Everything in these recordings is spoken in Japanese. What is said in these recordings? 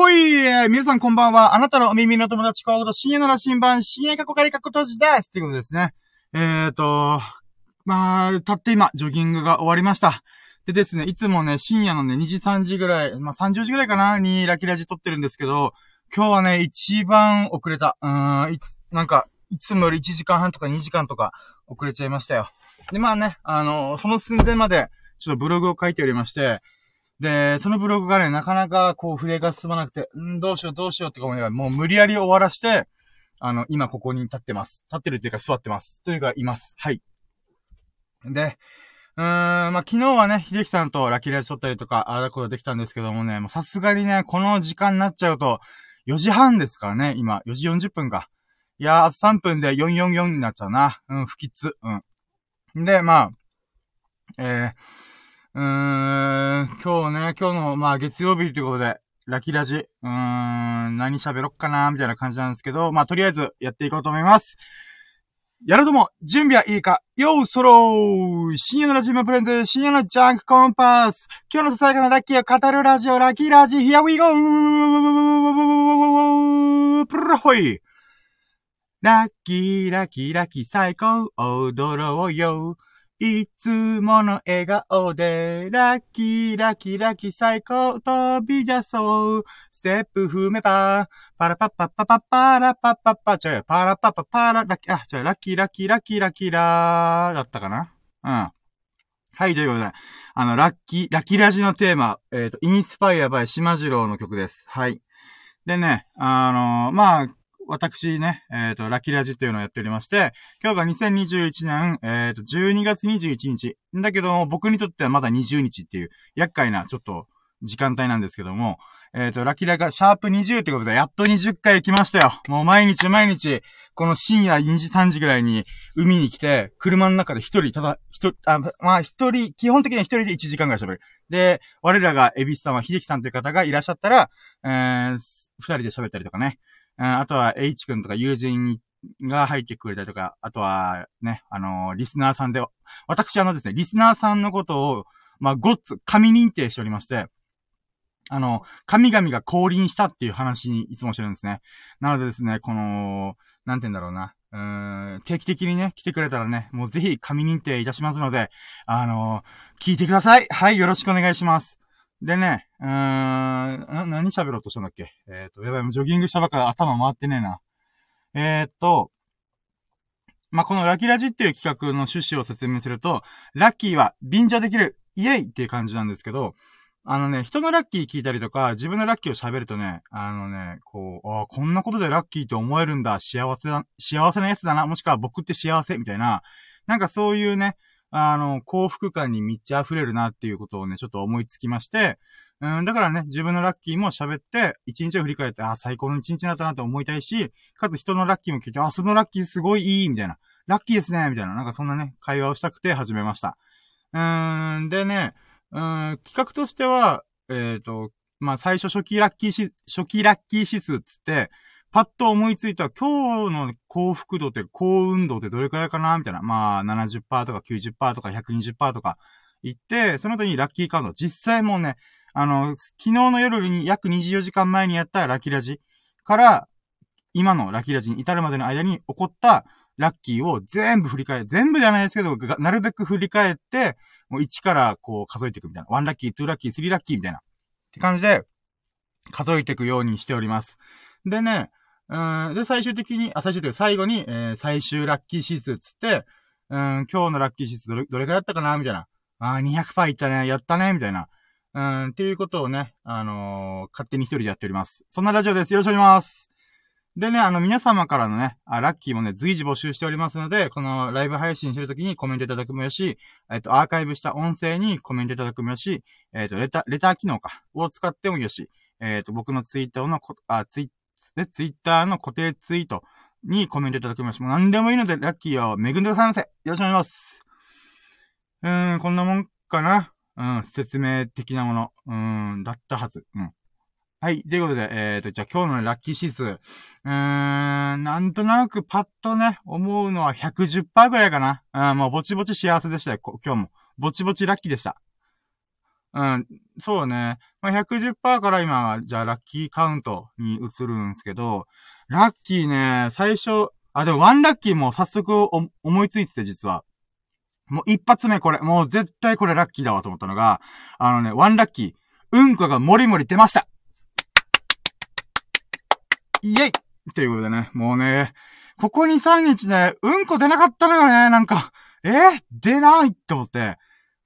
ほい皆さんこんばんは。あなたのお耳の友達コード深夜の羅針盤、深夜過去仮過去閉じですっていうことですね。えーと、まあ、たって今、ジョギングが終わりました。でですね、いつもね、深夜のね、2時3時ぐらい、まあ30時ぐらいかなにラキラジ撮ってるんですけど、今日はね、一番遅れた。うーん、いつ、なんか、いつもより1時間半とか2時間とか遅れちゃいましたよ。で、まあね、あの、その寸前まで、ちょっとブログを書いておりまして、で、そのブログがね、なかなかこう、筆が進まなくて、んどうしようどうしようって思いながら、もう無理やり終わらして、あの、今ここに立ってます。立ってるっていうか座ってます。というか、います。はい。で、うーん、まあ、昨日はね、秀樹さんとラッキーライジ撮ったりとか、ああだことできたんですけどもね、もうさすがにね、この時間になっちゃうと、4時半ですからね、今、4時40分か。いやー、あと3分で444になっちゃうな。うん、不吉。うん。で、まあ、えー、うーん、今日ね、今日の、まあ、月曜日ということで、ラキラジ、うーん、何喋ろっかな、みたいな感じなんですけど、まあ、とりあえず、やっていこうと思います。やるとも、準備はいいかよう、そろー深夜のラジオプレンズ、深夜のジャンクコンパス今日のささやかなラッキーを語るラジオ、ラッキーラジ、Here we go! プルホイラッキー、ラッキー、ラッキー、最高、踊ろうよ。いつもの笑顔で、ラッキー、ラッキー、ラッキー、最高、飛び出そう。ステップ踏めば、パラパッパッパパパラパッパッパ、ちょい、パラパッパパラ、ラッキー、あ、ちょい、ラッキー、ラッキー、ラッキー、ラッキーラー、だったかなうん。はい、ということで、あの、ラッキー、ラッキーラジのテーマ、えっ、ー、と、インスパイアバイ島次郎の曲です。はい。でね、あのー、まあ、私ね、えっ、ー、と、ラキラジっていうのをやっておりまして、今日が2021年、えっ、ー、と、12月21日。だけど、僕にとってはまだ20日っていう、厄介な、ちょっと、時間帯なんですけども、えっ、ー、と、ラキラがシャープ20ってことで、やっと20回来ましたよ。もう毎日毎日、この深夜2時3時ぐらいに海に来て、車の中で一人、ただ、一人、あ、まあ一人、基本的には一人で1時間ぐらい喋る。で、我らがエビス様、秀樹さんという方がいらっしゃったら、えー、二人で喋ったりとかね。あとは H 君とか友人が入ってくれたりとか、あとはね、あのー、リスナーさんで、私あのですね、リスナーさんのことを、まあ、ゴッツ、神認定しておりまして、あの、神々が降臨したっていう話にいつもしてるんですね。なのでですね、この、なんて言うんだろうな。うーん、定期的にね、来てくれたらね、もうぜひ神認定いたしますので、あのー、聞いてください。はい、よろしくお願いします。でね、うーん、な、何喋ろうとしたんだっけ？えっ、ー、と、やばい、ジョギングしたばっか頭回ってねえな。えっ、ー、と、まあ、このラキラジっていう企画の趣旨を説明すると、ラッキーは便乗できるイエイっていう感じなんですけど、あのね、人のラッキー聞いたりとか、自分のラッキーを喋るとね、あのね、こう、あこんなことでラッキーって思えるんだ、幸せだ、幸せなやつだな、もしくは僕って幸せ、みたいな、なんかそういうね、あの、幸福感に満ち溢れるなっていうことをね、ちょっと思いつきまして、うん、だからね、自分のラッキーも喋って、一日を振り返って、あ、最高の一日だったなと思いたいし、かつ人のラッキーも聞いて、あ、そのラッキーすごいいい、みたいな。ラッキーですね、みたいな。なんかそんなね、会話をしたくて始めました。うーん、でね、うん、企画としては、えっ、ー、と、まあ、最初初期ラッキーし、初期ラッキー指数つって、パッと思いついた今日の幸福度って幸運度ってどれくらいかな？みたいな。まあ、70%とか90%とか120%とか言って、その後にラッキーカード。実際もうね、あの、昨日の夜に約24時間前にやったラッキーラジから、今のラッキーラジに至るまでの間に起こったラッキーを全部振り返る。全部じゃないですけど、なるべく振り返って、もう1からこう数えていくみたいな。1ラッキー、2ラッキー、3ラッキーみたいな。って感じで、数えていくようにしております。でね、うん、で、最終的に、あ、最終的に最後に、えー、最終ラッキー指数つって、うん、今日のラッキー指数どれ、どれくらいだったかなみたいな。あー、200%いったね、やったね、みたいな。うん、っていうことをね、あのー、勝手に一人でやっております。そんなラジオです。よろしくお願いします。でね、あの、皆様からのね、あラッキーもね、随時募集しておりますので、このライブ配信してるときにコメントいただくもよし、えっと、アーカイブした音声にコメントいただくもよし、えっと、レター、レター機能か、を使ってもよし、えっと、僕のツイッターのこ、あ、ツイで、ツイッターの固定ツイートにコメントいただきまして、もう何でもいいので、ラッキーを恵んでくださいませ。よろしくお願いします。うーん、こんなもんかな。うん、説明的なもの。うん、だったはず。うん。はい。ということで、えっ、ー、と、じゃあ今日のラッキー指数。うーん、なんとなくパッとね、思うのは110%ぐらいかな。うん、もうぼちぼち幸せでしたよ、今日も。ぼちぼちラッキーでした。うん、そうね。まあ、110%から今、じゃあラッキーカウントに移るんですけど、ラッキーね、最初、あ、でもワンラッキーも早速思いついてて実は。もう一発目これ、もう絶対これラッキーだわと思ったのが、あのね、ワンラッキー、うんこがもりもり出ましたイェイということでね、もうね、ここ2、3日ね、うんこ出なかったのよね、なんか、え？ー、出ないって思って。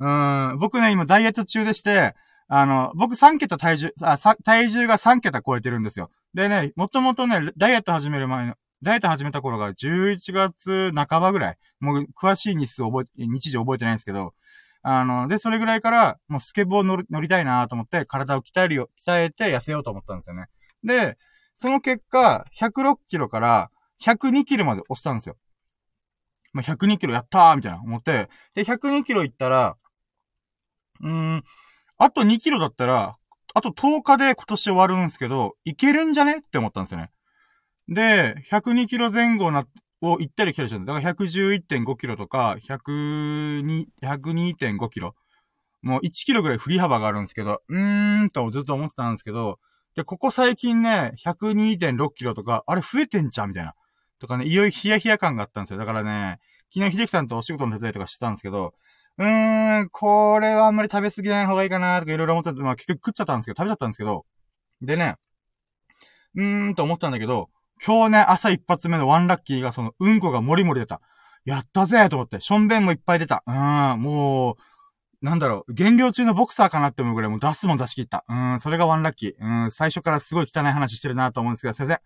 うん、僕ね、今ダイエット中でして、あの、僕3桁体重、あ、体重が3桁超えてるんですよ。でね、もともとね、ダイエット始める前の、ダイエット始めた頃が11月半ばぐらい。もう詳しい日数覚え、日時覚えてないんですけど、あの、で、それぐらいから、もうスケボー乗乗りたいなと思って、体を鍛えるよ、鍛えて痩せようと思ったんですよね。で、その結果、106キロから102キロまで押したんですよ。まあ、102キロやったーみたいな思って、で、102キロ行ったら、うーん、あと2キロだったら、あと10日で今年終わるんですけど、いけるんじゃね？って思ったんですよね。で、102キロ前後な、を行ったり来たりしたんだ。だから111.5キロとか、102、102.5キロ。もう1キロぐらい振り幅があるんですけど、うーんとずっと思ってたんですけど、で、ここ最近ね、102.6キロとか、あれ増えてんじゃんみたいな。とかね、いよいよヒヤヒヤ感があったんですよ。だからね、昨日秀樹さんとお仕事の手伝いとかしてたんですけど、うーん、これはあんまり食べ過ぎない方がいいかなとかいろいろ思ってて、まあ結局食っちゃったんですけど、食べちゃったんですけど、でね、うーんと思ったんだけど、今日ね、朝一発目のワンラッキーがその、うんこがもりもり出た。やったぜと思って、しょんべんもいっぱい出た。うーん、もう、なんだろう、減量中のボクサーかなって思うぐらいもう出すもん出し切った。うーん、それがワンラッキー。うーん、最初からすごい汚い話してるなと思うんですけど、先生。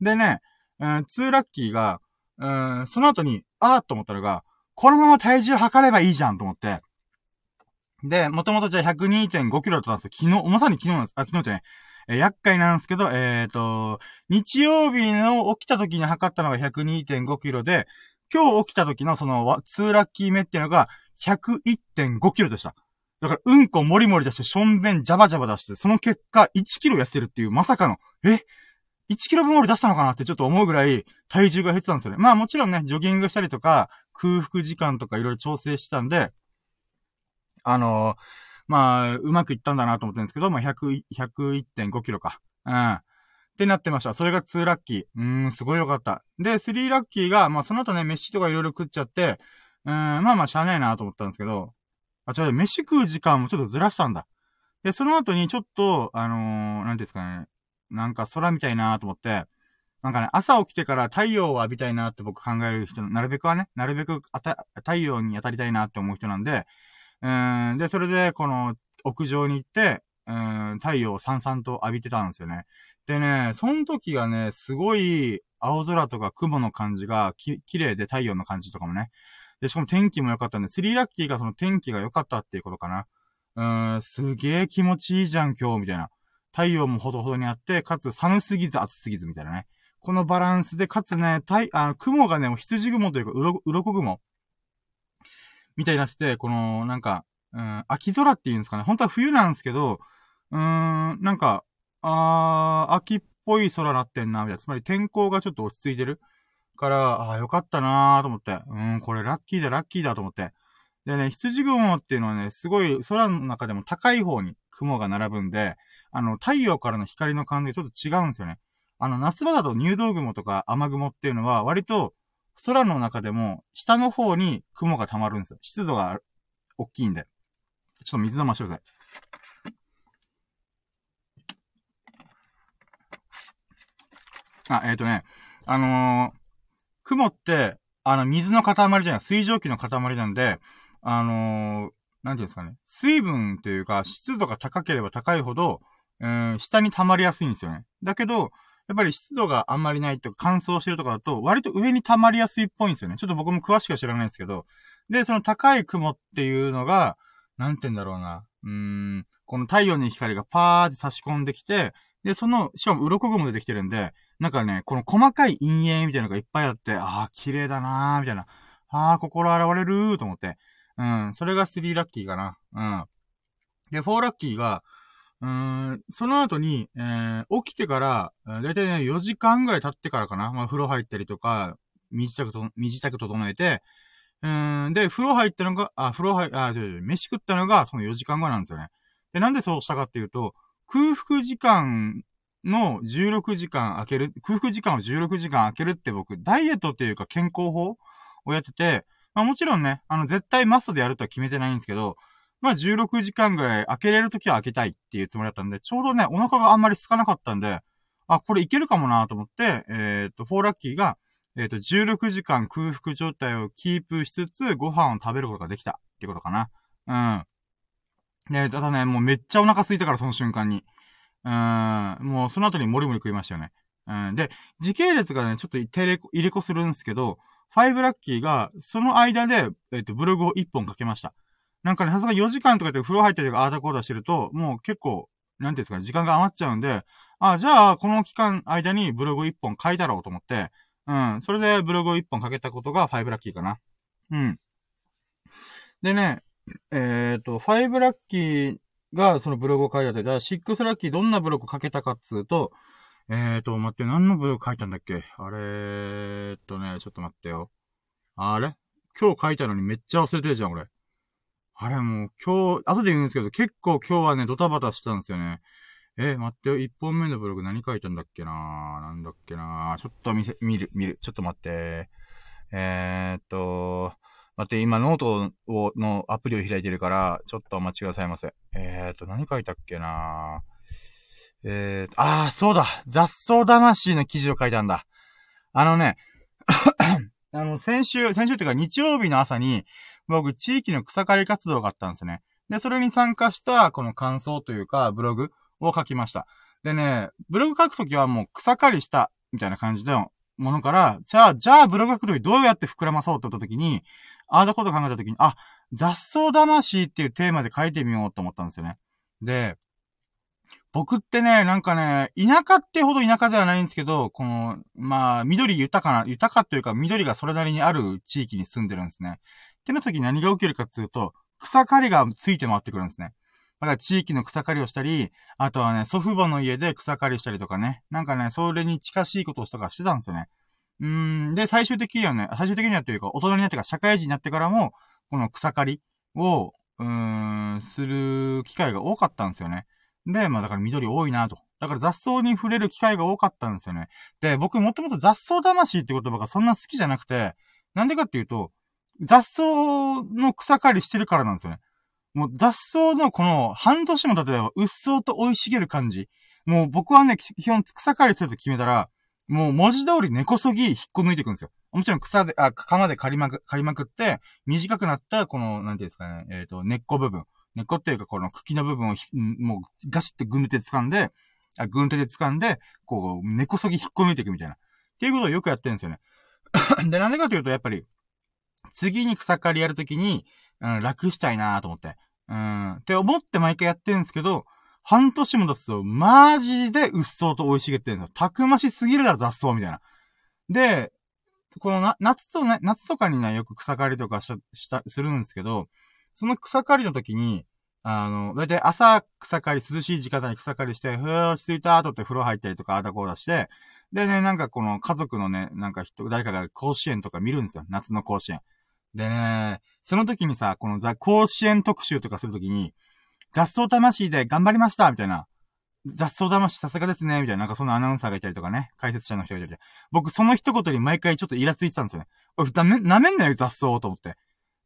でね、うん、ツーラッキーが、うーん、その後に、あーと思ったのが、このまま体重測ればいいじゃんと思って。で、もともとじゃあ102.5キロだったんですよ。昨日、重さに昨日なんです。あ、昨日じゃない。えー、厄介なんですけど、えっ、ー、と、日曜日の起きた時に測ったのが102.5キロで、今日起きた時のその、ツーラッキー目っていうのが101.5キロでした。だから、うんこもりもり出して、しょんべんジャバジャバ出して、その結果1キロ痩せるっていうまさかの、え ?1 キロ分俺出したのかなってちょっと思うぐらい体重が減ってたんですよね。まあもちろんね、ジョギングしたりとか、空腹時間とかいろいろ調整してたんで、あのー、まあ、うまくいったんだなと思ってるんですけど、まあ、100、101.5キロか。うん。ってなってました。それが2ラッキー。うーん、すごいよかった。で、3ラッキーが、まあ、その後ね、飯とかいろいろ食っちゃって、うーん、まあまあ、しゃあないなと思ったんですけど、あ、違う、飯食う時間もちょっとずらしたんだ。で、その後にちょっと、あのー、なんですかね、なんか空見たいなと思って、なんかね、朝起きてから太陽を浴びたいなって僕考える人、なるべくはね、なるべくあた太陽に当たりたいなって思う人なんで、うん、で、それで、この、屋上に行って、うん、太陽をさんさんと浴びてたんですよね。でね、その時がね、すごい、青空とか雲の感じがき、綺麗で太陽の感じとかもね。で、しかも天気も良かったんで、スリーラッキーがその天気が良かったっていうことかな。うーん、すげえ気持ちいいじゃん、今日、みたいな。太陽もほどほどにあって、かつ寒すぎず暑すぎずみたいなね。このバランスで、かつね、太、あの、雲がね、羊雲というか、うろ、鱗雲。みたいになってて、この、なんか、うん、秋空っていうんですかね。本当は冬なんですけど、うーん、なんか、あー、秋っぽい空なってんな、みたいな。つまり天候がちょっと落ち着いてる。から、ああ、よかったなーと思って。うん、これラッキーだ、ラッキーだと思って。でね、羊雲っていうのはね、すごい空の中でも高い方に雲が並ぶんで、あの、太陽からの光の感じでちょっと違うんですよね。あの、夏場だと入道雲とか雨雲っていうのは、割と空の中でも下の方に雲が溜まるんですよ。湿度が大きいんで。ちょっと水飲ましてください。あ、えっ、ー、とね、あのー、雲って、あの、水の塊じゃない、水蒸気の塊なんで、あのー、なんていうんですかね、水分というか、湿度が高ければ高いほど、うん、下に溜まりやすいんですよね。だけど、やっぱり湿度があんまりないとか乾燥してるとかだと、割と上に溜まりやすいっぽいんですよね。ちょっと僕も詳しくは知らないんですけど。で、その高い雲っていうのが、なんて言うんだろうな。うーん、この太陽の光がパーって差し込んできて、で、その、しかも鱗雲出てきてるんで、なんかね、この細かい陰影みたいなのがいっぱいあって、ああ、綺麗だなーみたいな。ああ、心洗われるーと思って。うん、それが3ラッキーかな。うん。で、4ラッキーが、その後に、えー、起きてから、だいたいね、4時間ぐらい経ってからかな。まあ、風呂入ったりとか、身支度と、身支度整えて、で、風呂入ったのが、あ、風呂入、あ、違う違う、飯食ったのがその4時間後なんですよね。で、なんでそうしたかっていうと、空腹時間の16時間空ける、空腹時間を16時間空けるって僕、ダイエットっていうか健康法をやってて、まあもちろんね、あの絶対マストでやるとは決めてないんですけど、まあ16時間ぐらい空けれるときは空けたいっていうつもりだったんで、ちょうどね、お腹があんまり空かなかったんで、あ、これいけるかもなと思って、えっ、と、フォーラッキーが、えっ、と、16時間空腹状態をキープしつつ、ご飯を食べることができたってことかな。うん。で、ただね、もうめっちゃお腹空いたから、その瞬間に。うん、もうその後にもりもり食いましたよね。うん。で、時系列がね、ちょっとテレ、入れ子するんですけど、ファイブラッキーが、その間で、えっ、と、ブログを1本書けました。なんかね、さすが4時間とかで風呂入ったりとか、あーだこーだしてると、もう結構、なんていうんですかね、時間が余っちゃうんで、あ、じゃあ、この期間間にブログ1本書いたろうと思って、うん。それでブログ1本書けたことが5ラッキーかな。うん。でね、えっ、ー、と、5ラッキーがそのブログを書いたって、だから6ラッキーどんなブログ書けたかっつうと、えっ、ー、と、待って、何のブログ書いたんだっけ？あれーっとね、ちょっと待ってよ。あれ？今日書いたのにめっちゃ忘れてるじゃん、俺。あれもう今日、後で言うんですけど、結構今日はね、ドタバタしたんですよね。え、待ってよ、一本目のブログ何書いたんだっけな？なんだっけな？ちょっと見せ、見る、見る。ちょっと待って。えー、っと、待って、今ノートを、のアプリを開いてるから、ちょっとお待ちくださいませ。えー、っと、何書いたっけな？えー、あー、そうだ雑草魂の記事を書いたんだ。あのね、あの、先週、先週っていうか日曜日の朝に、僕、地域の草刈り活動があったんですね。で、それに参加した、この感想というか、ブログを書きました。でね、ブログ書くときはもう草刈りした、みたいな感じのものから、じゃあ、じゃあブログ書くときどうやって膨らまそうって言ったときに、ああだこと考えたときに、あ、雑草魂っていうテーマで書いてみようと思ったんですよね。で、僕ってね、なんかね、田舎ってほど田舎ではないんですけど、この、まあ、緑豊かな、豊かというか緑がそれなりにある地域に住んでるんですね。ってなった時に何が起きるかっていうと、草刈りがついて回ってくるんですね。だから地域の草刈りをしたり、あとはね、祖父母の家で草刈りしたりとかね。なんかね、それに近しいことをしたかしてたんですよね。うん。で、最終的にはね、最終的にはというか、大人になってから、社会人になってからも、この草刈りを、うーん、する機会が多かったんですよね。で、まあだから緑多いなと。だから雑草に触れる機会が多かったんですよね。で、僕もともと雑草魂って言葉がそんな好きじゃなくて、なんでかっていうと、雑草の草刈りしてるからなんですよね。もう雑草のこの半年も経てば、うっそうと生い茂る感じ。もう僕はね、基本草刈りすると決めたら、もう文字通り根こそぎ引っこ抜いていくんですよ。もちろん草で、あ、鎌で刈りまく、刈りまくって、短くなった、この、なんていうんですかね、えっ、ー、と、根っこ部分。根っこっていうか、この茎の部分をもうガシって軍手で掴んで、あ、軍手で掴んで、こう、根こそぎ引っこ抜いていくみたいな。っていうことをよくやってるんですよね。で、なんでかというと、やっぱり、次に草刈りやるときに、うん、楽したいなと思って。うん。って思って毎回やってるんですけど、半年も経つと、マジでうっそうと美味しげってるんですよ。たくましすぎるだろ、雑草みたいな。で、このな、夏とね、夏とかにね、よく草刈りとかした、した、するんですけど、その草刈りの時に、あの、だいたい朝草刈り、涼しい時間に草刈りして、ふー落ち着いた後って風呂入ったりとか、あだこうだして、でね、なんかこの家族のね、なんか人、誰かが甲子園とか見るんですよ。夏の甲子園。でね、その時にさ、このザ・甲子園特集とかするときに、雑草魂で頑張りましたみたいな。雑草魂さすがですねみたいな、なんかそのアナウンサーがいたりとかね、解説者の人がいたり僕その一言に毎回ちょっとイラついてたんですよね。おい、め、舐めんなよ雑草と思って。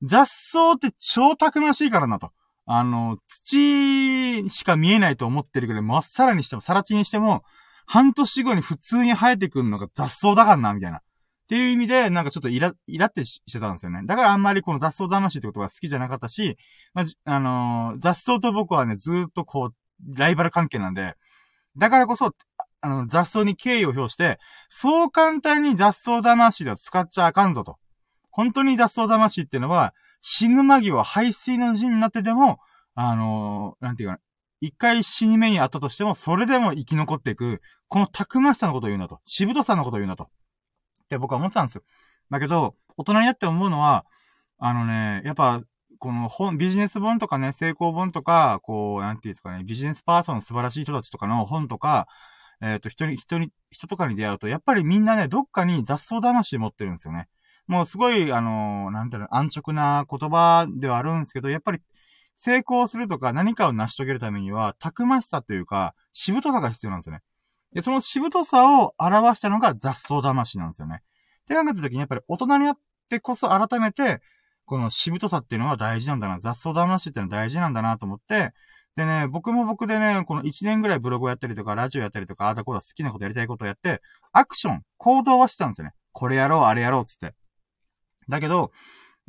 雑草って超たくましいからなと。あの、土しか見えないと思ってるけど、まっさらにしても、さら地にしても、半年後に普通に生えてくるのが雑草だからな、みたいな。っていう意味で、なんかちょっとイラ、イラってしてたんですよね。だからあんまりこの雑草魂ってことが好きじゃなかったし、まあ、あのー、雑草と僕はね、ずっとこう、ライバル関係なんで、だからこそ、あの、雑草に敬意を表して、そう簡単に雑草魂では使っちゃあかんぞと。本当に雑草魂っていうのは、死ぬ間際、排水の陣になってても、あのー、なんていうかな、一回死に目にあったとしても、それでも生き残っていく、このたくましさのことを言うんだと。しぶとさのことを言うんだと。って僕は思ってたんですよ。だけど、大人になって思うのは、あのね、やっぱ、この本、ビジネス本とかね、成功本とか、こう、なんていうんですかね、ビジネスパーソンの素晴らしい人たちとかの本とか、えっ、ー、と、人に、人に、人とかに出会うと、やっぱりみんなね、どっかに雑草魂持ってるんですよね。もうすごい、あのー、なんていうの、安直な言葉ではあるんですけど、やっぱり、成功するとか何かを成し遂げるためには、たくましさというか、しぶとさが必要なんですよね。で、そのしぶとさを表したのが雑草魂なんですよね。って考えた時にやっぱり大人になってこそ改めて、このしぶとさっていうのは大事なんだな、雑草魂っていうのは大事なんだなと思って、でね、僕も僕でね、この1年ぐらいブログをやったりとか、ラジオやったりとか、ああだこうだ好きなことやりたいことをやって、アクション、行動はしてたんですよね。これやろう、あれやろう、つって。だけど、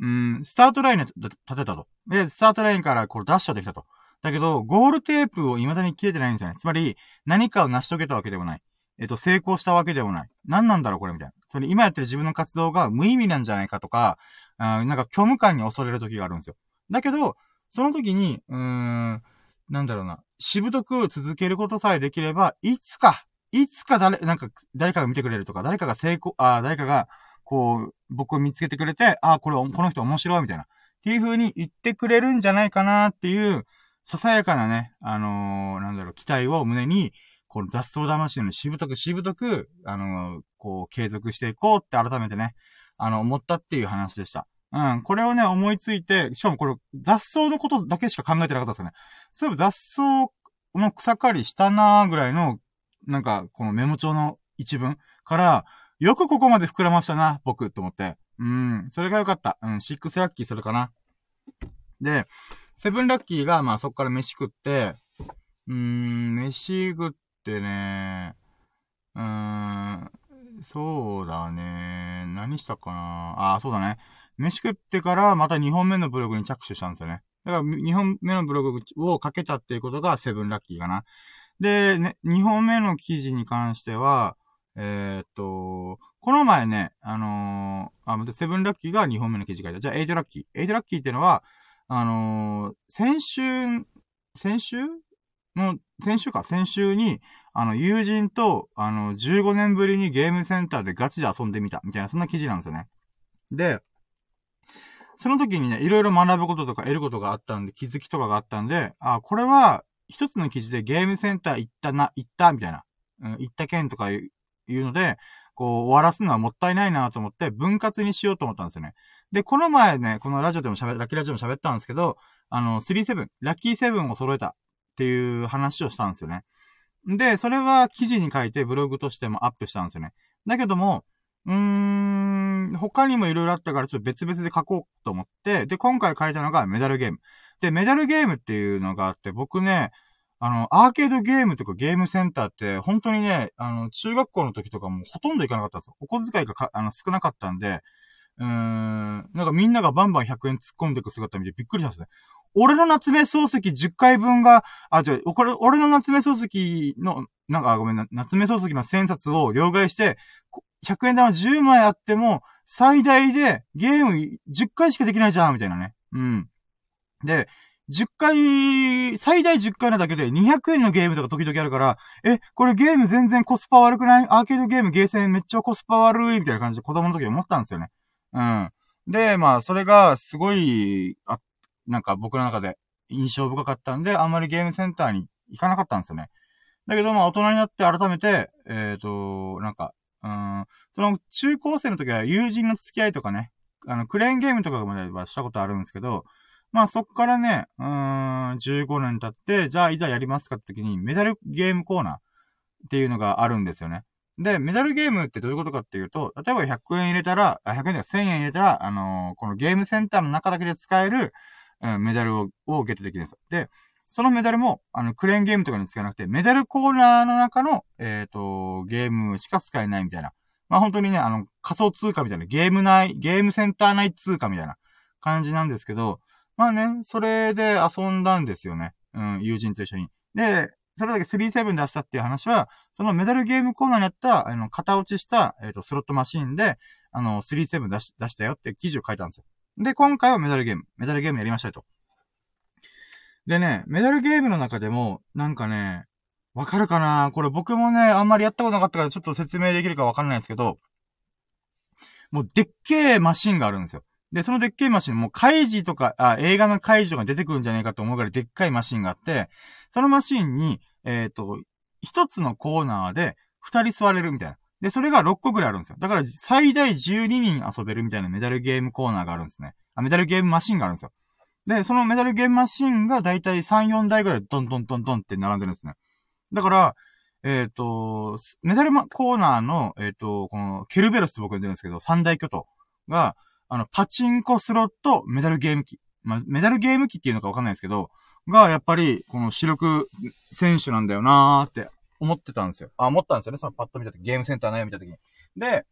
うん、スタートラインに立てたと。で、スタートラインからこれダッシュできたと。だけど、ゴールテープを未だに切れてないんですよね。つまり、何かを成し遂げたわけでもない。えっと、成功したわけでもない。何なんだろうこれみたいな。それ今やってる自分の活動が無意味なんじゃないかとか、あなんか虚無感に恐れる時があるんですよ。だけど、その時に、うーん、なんだろうな、しぶとく続けることさえできれば、いつか、いつか誰、なんか、誰かが見てくれるとか、誰かが成功、あ誰かが、こう、僕を見つけてくれて、あこれ、この人面白いみたいな。っていう風に言ってくれるんじゃないかなっていう、ささやかなね、あのー、なんだろう、期待を胸に、この雑草魂のしぶとくしぶとく、あのー、こう、継続していこうって改めてね、あの、思ったっていう話でした。うん。これをね、思いついて、しかもこれ、雑草のことだけしか考えてなかったですかね。そういえば雑草の草刈りしたなーぐらいの、なんか、このメモ帳の一文から、よくここまで膨らましたな、僕、と思って。うん。それがよかった。うん。シックスラッキーそれかな。で、セブンラッキーが、まあそっから飯食って、うーん、飯食ってね、うーん、そうだね。何したかなあ、そうだね。飯食ってからまた2本目のブログに着手したんですよね。だから2本目のブログをかけたっていうことがセブンラッキーかな。で、ね、2本目の記事に関しては、えー、っと、この前ね、あのー、あ、またセブンラッキーが2本目の記事書いた。じゃあ8ラッキー。8ラッキーっていうのは、あのー、先週、先週の、先週か、先週に、あの、友人と、あの、15年ぶりにゲームセンターでガチで遊んでみた、みたいな、そんな記事なんですよね。で、その時にね、いろいろ学ぶこととか得ることがあったんで、気づきとかがあったんで、あ、これは、一つの記事でゲームセンター行ったな、行った、みたいな。うん、行った件とかいうので、こう、終わらすのはもったいないなと思って、分割にしようと思ったんですよね。で、この前ね、このラジオでも喋、ラッキーラジオでも喋ったんですけど、あの、37、ラッキー7を揃えたっていう話をしたんですよね。で、それは記事に書いてブログとしてもアップしたんですよね。だけども、うーん、他にも色々あったからちょっと別々で書こうと思って、で、今回書いたのがメダルゲーム。で、メダルゲームっていうのがあって、僕ね、あの、アーケードゲームとかゲームセンターって、本当にね、あの、中学校の時とかもほとんど行かなかったんですよ。お小遣いが、あの、少なかったんで、うーん、なんかみんながバンバン100円突っ込んでいく姿見てびっくりしたんですね。俺の夏目漱石10回分が、あ、違う、これ、俺の夏目漱石の、なんか、ごめんな、夏目漱石の1000冊を両替して、100円玉10枚あっても、最大でゲーム10回しかできないじゃん、みたいなね。うん。で、10回、最大10回なだけで200円のゲームとか時々あるから、え、これゲーム全然コスパ悪くない？アーケードゲームゲーセンめっちゃコスパ悪いみたいな感じで子供の時思ったんですよね。うん。で、まあ、それがすごい、あ、なんか僕の中で印象深かったんで、あんまりゲームセンターに行かなかったんですよね。だけど、まあ、大人になって改めて、えっ、ー、と、なんか、うん、その中高生の時は友人の付き合いとかね、あの、クレーンゲームとかまではしたことあるんですけど、まあそっからね、うーん、15年経って、じゃあいざやりますかって時に、メダルゲームコーナーっていうのがあるんですよね。で、メダルゲームってどういうことかっていうと、例えば100円入れたら、あ、100円で1000円入れたら、あのー、このゲームセンターの中だけで使える、うん、メダルを、をゲットできるんですよ。で、そのメダルも、あの、クレーンゲームとかに使わなくて、メダルコーナーの中の、えっ、ー、と、ゲームしか使えないみたいな。まあ本当にね、あの、仮想通貨みたいな、ゲーム内、ゲームセンター内通貨みたいな感じなんですけど、まあね、それで遊んだんですよね。うん、友人と一緒に。で、それだけ37出したっていう話は、そのメダルゲームコーナーにあった、あの、型落ちした、えっ、ー、と、スロットマシンで、あの、37出し、出したよって記事を書いたんですよ。で、今回はメダルゲーム。メダルゲームやりましたよと。でね、メダルゲームの中でも、なんかね、わかるかな？これ僕もね、あんまりやったことなかったからちょっと説明できるかわかんないですけど、もうでっけえマシンがあるんですよ。で、そのでっけえマシン、もうカイジとか、あ、映画のカイジとか出てくるんじゃないかと思うぐらいでっかいマシンがあって、そのマシンに、えっ、ー、と、一つのコーナーで二人座れるみたいな。で、それが6個ぐらいあるんですよ。だから最大12人遊べるみたいなメダルゲームコーナーがあるんですね。あ、メダルゲームマシンがあるんですよ。で、そのメダルゲームマシンがだいたい3、4台ぐらいドンドンドンドンって並んでるんですね。だから、えっ、ー、と、メダルコーナーの、えっ、ー、と、この、ケルベロスって僕呼んでるんですけど、三大巨頭が、あの、パチンコスロット、メダルゲーム機。まあ、メダルゲーム機っていうのかわかんないですけど、が、やっぱり、この主力選手なんだよなーって思ってたんですよ。あ、思ったんですよね。そのパッと見たとき、ゲームセンター内見たときに。で、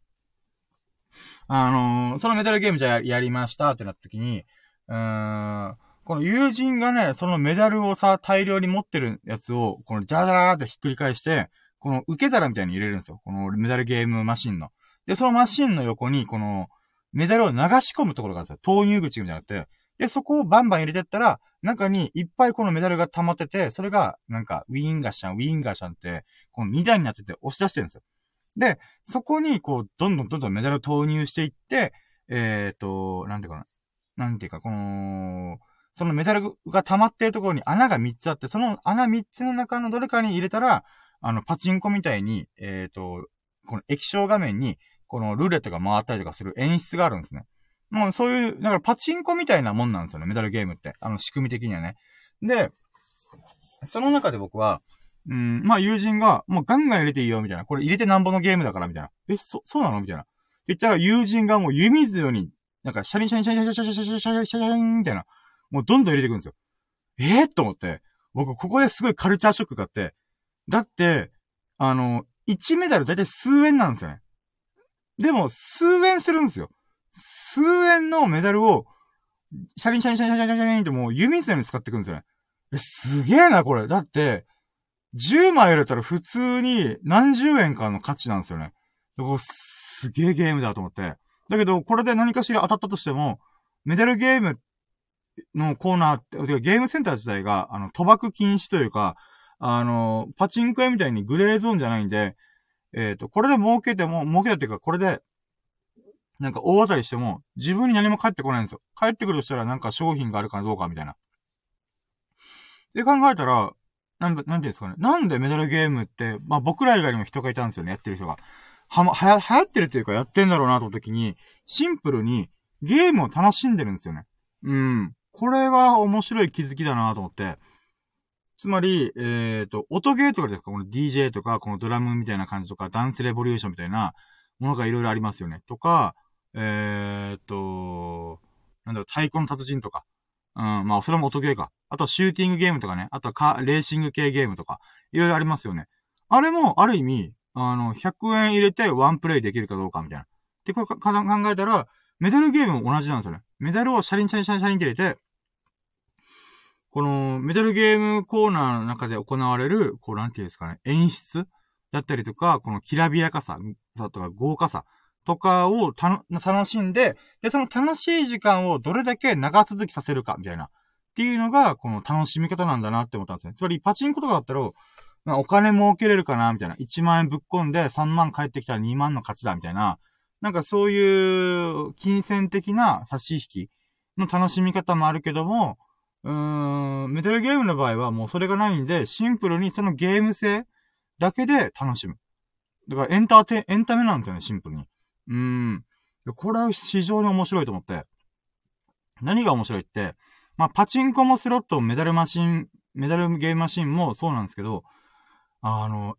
あのー、そのメダルゲームじゃやりましたってなったときに、うーん、この友人がね、そのメダルをさ、大量に持ってるやつを、このジャララーってひっくり返して、この受け皿みたいに入れるんですよ。このメダルゲームマシンの。で、そのマシンの横に、この、メダルを流し込むところがあるんですよ。投入口みたいになって。で、そこをバンバン入れてったら、中にいっぱいこのメダルが溜まってて、それが、なんか、ウィーンガシャン、ウィーンガシャンって、この2段になってて押し出してるんですよ。で、そこに、こう、どんどんどんどんメダルを投入していって、えっ、ー、と、なんていうかな。なんていうか、この、そのメダルが溜まってるところに穴が3つあって、その穴3つの中のどれかに入れたら、あの、パチンコみたいに、えっ、ー、と、この液晶画面に、このルーレットが回ったりとかする演出があるんですね。もうそういう、だからパチンコみたいなもんなんですよね、メダルゲームって。あの、仕組み的にはね。で、その中で僕は、うん、まあ友人が、もうガンガン入れていいよ、みたいな。これ入れてなんぼのゲームだから、みたいな。え、そ、そうなの？みたいな。言ったら友人がもう湯水のように、なんかシャリンシャリンシャリンシャリンシャリンシャリンシャリンシャリンみたいな。もうどんどん入れていくんですよ。えー、と思って。僕、ここですごいカルチャーショックがあって。だって、あの、1メダルだいたい数円なんですよね。でも、数円するんですよ。数円のメダルを、シャリンシャリンシャリンシャリンシャリンってもう弓水に使ってくんですよね。え、すげえな、これ。だって、10枚入れたら普通に何十円かの価値なんですよね。こすげえゲームだと思って。だけど、これで何かしら当たったとしても、メダルゲームのコーナーって、ゲームセンター自体が、あの、賭博禁止というか、あの、パチンコ屋みたいにグレーゾーンじゃないんで、えっ、ー、と、これで儲けても、儲けたっていうか、これで、なんか大当たりしても、自分に何も返ってこないんですよ。返ってくるとしたらなんか商品があるかどうかみたいな。で考えたら、なんだ、なんていうんですかね。なんでメダルゲームって、まあ僕ら以外にも人がいたんですよね、やってる人が。はま、はや、流行ってるというかやってんだろうなと時に、シンプルにゲームを楽しんでるんですよね。うん。これが面白い気づきだなと思って。つまり、えっ、ー、と、音ゲーとかですかこの DJ とか、このドラムみたいな感じとか、ダンスレボリューションみたいなものがいろいろありますよね。とか、えっ、ー、と、なんだろう、太鼓の達人とか。うん、まあ、それも音ゲーか。あとはシューティングゲームとかね。あとはカ、レーシング系ゲームとか。いろいろありますよね。あれも、ある意味、あの、100円入れてワンプレイできるかどうかみたいな。ってこ考えたら、メダルゲームも同じなんですよね。メダルをシャリンシャリンシャリンシャリンって入れて、このメダルゲームコーナーの中で行われる、こう、なんていうんですかね、演出だったりとか、このきらびやかさ、さとか豪華さとかをた楽しんで、で、その楽しい時間をどれだけ長続きさせるか、みたいな。っていうのが、この楽しみ方なんだなって思ったんですね。つまり、パチンコとかだったら、まあ、お金儲けれるかな、みたいな。1万円ぶっ込んで3万返ってきたら2万の勝ちだ、みたいな。なんかそういう金銭的な差し引きの楽しみ方もあるけども、うーん、メタルゲームの場合はもうそれがないんで、シンプルにそのゲーム性だけで楽しむ。だからエンターテ、エンタメなんですよね、シンプルに。うーん。これは非常に面白いと思って。何が面白いって、まあ、パチンコもスロットも、メダルマシン、メダルゲームマシンもそうなんですけど、あの、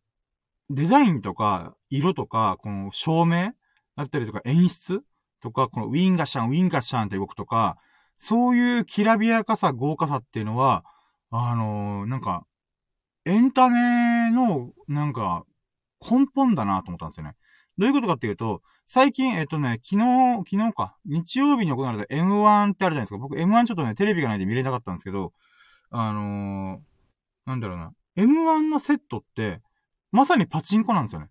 デザインとか、色とか、この照明だったりとか演出とか、このウィンガシャン、ウィンガシャンって動くとか、そういうきらびやかさ、豪華さっていうのは、あのー、なんか、エンタメの、なんか、根本だなと思ったんですよね。どういうことかっていうと、最近、えっとね、昨日、昨日か、日曜日に行われた M1 ってあるじゃないですか。僕 M1 ちょっとね、テレビがないで見れなかったんですけど、あのー、なんだろうな。M1 のセットって、まさにパチンコなんですよね。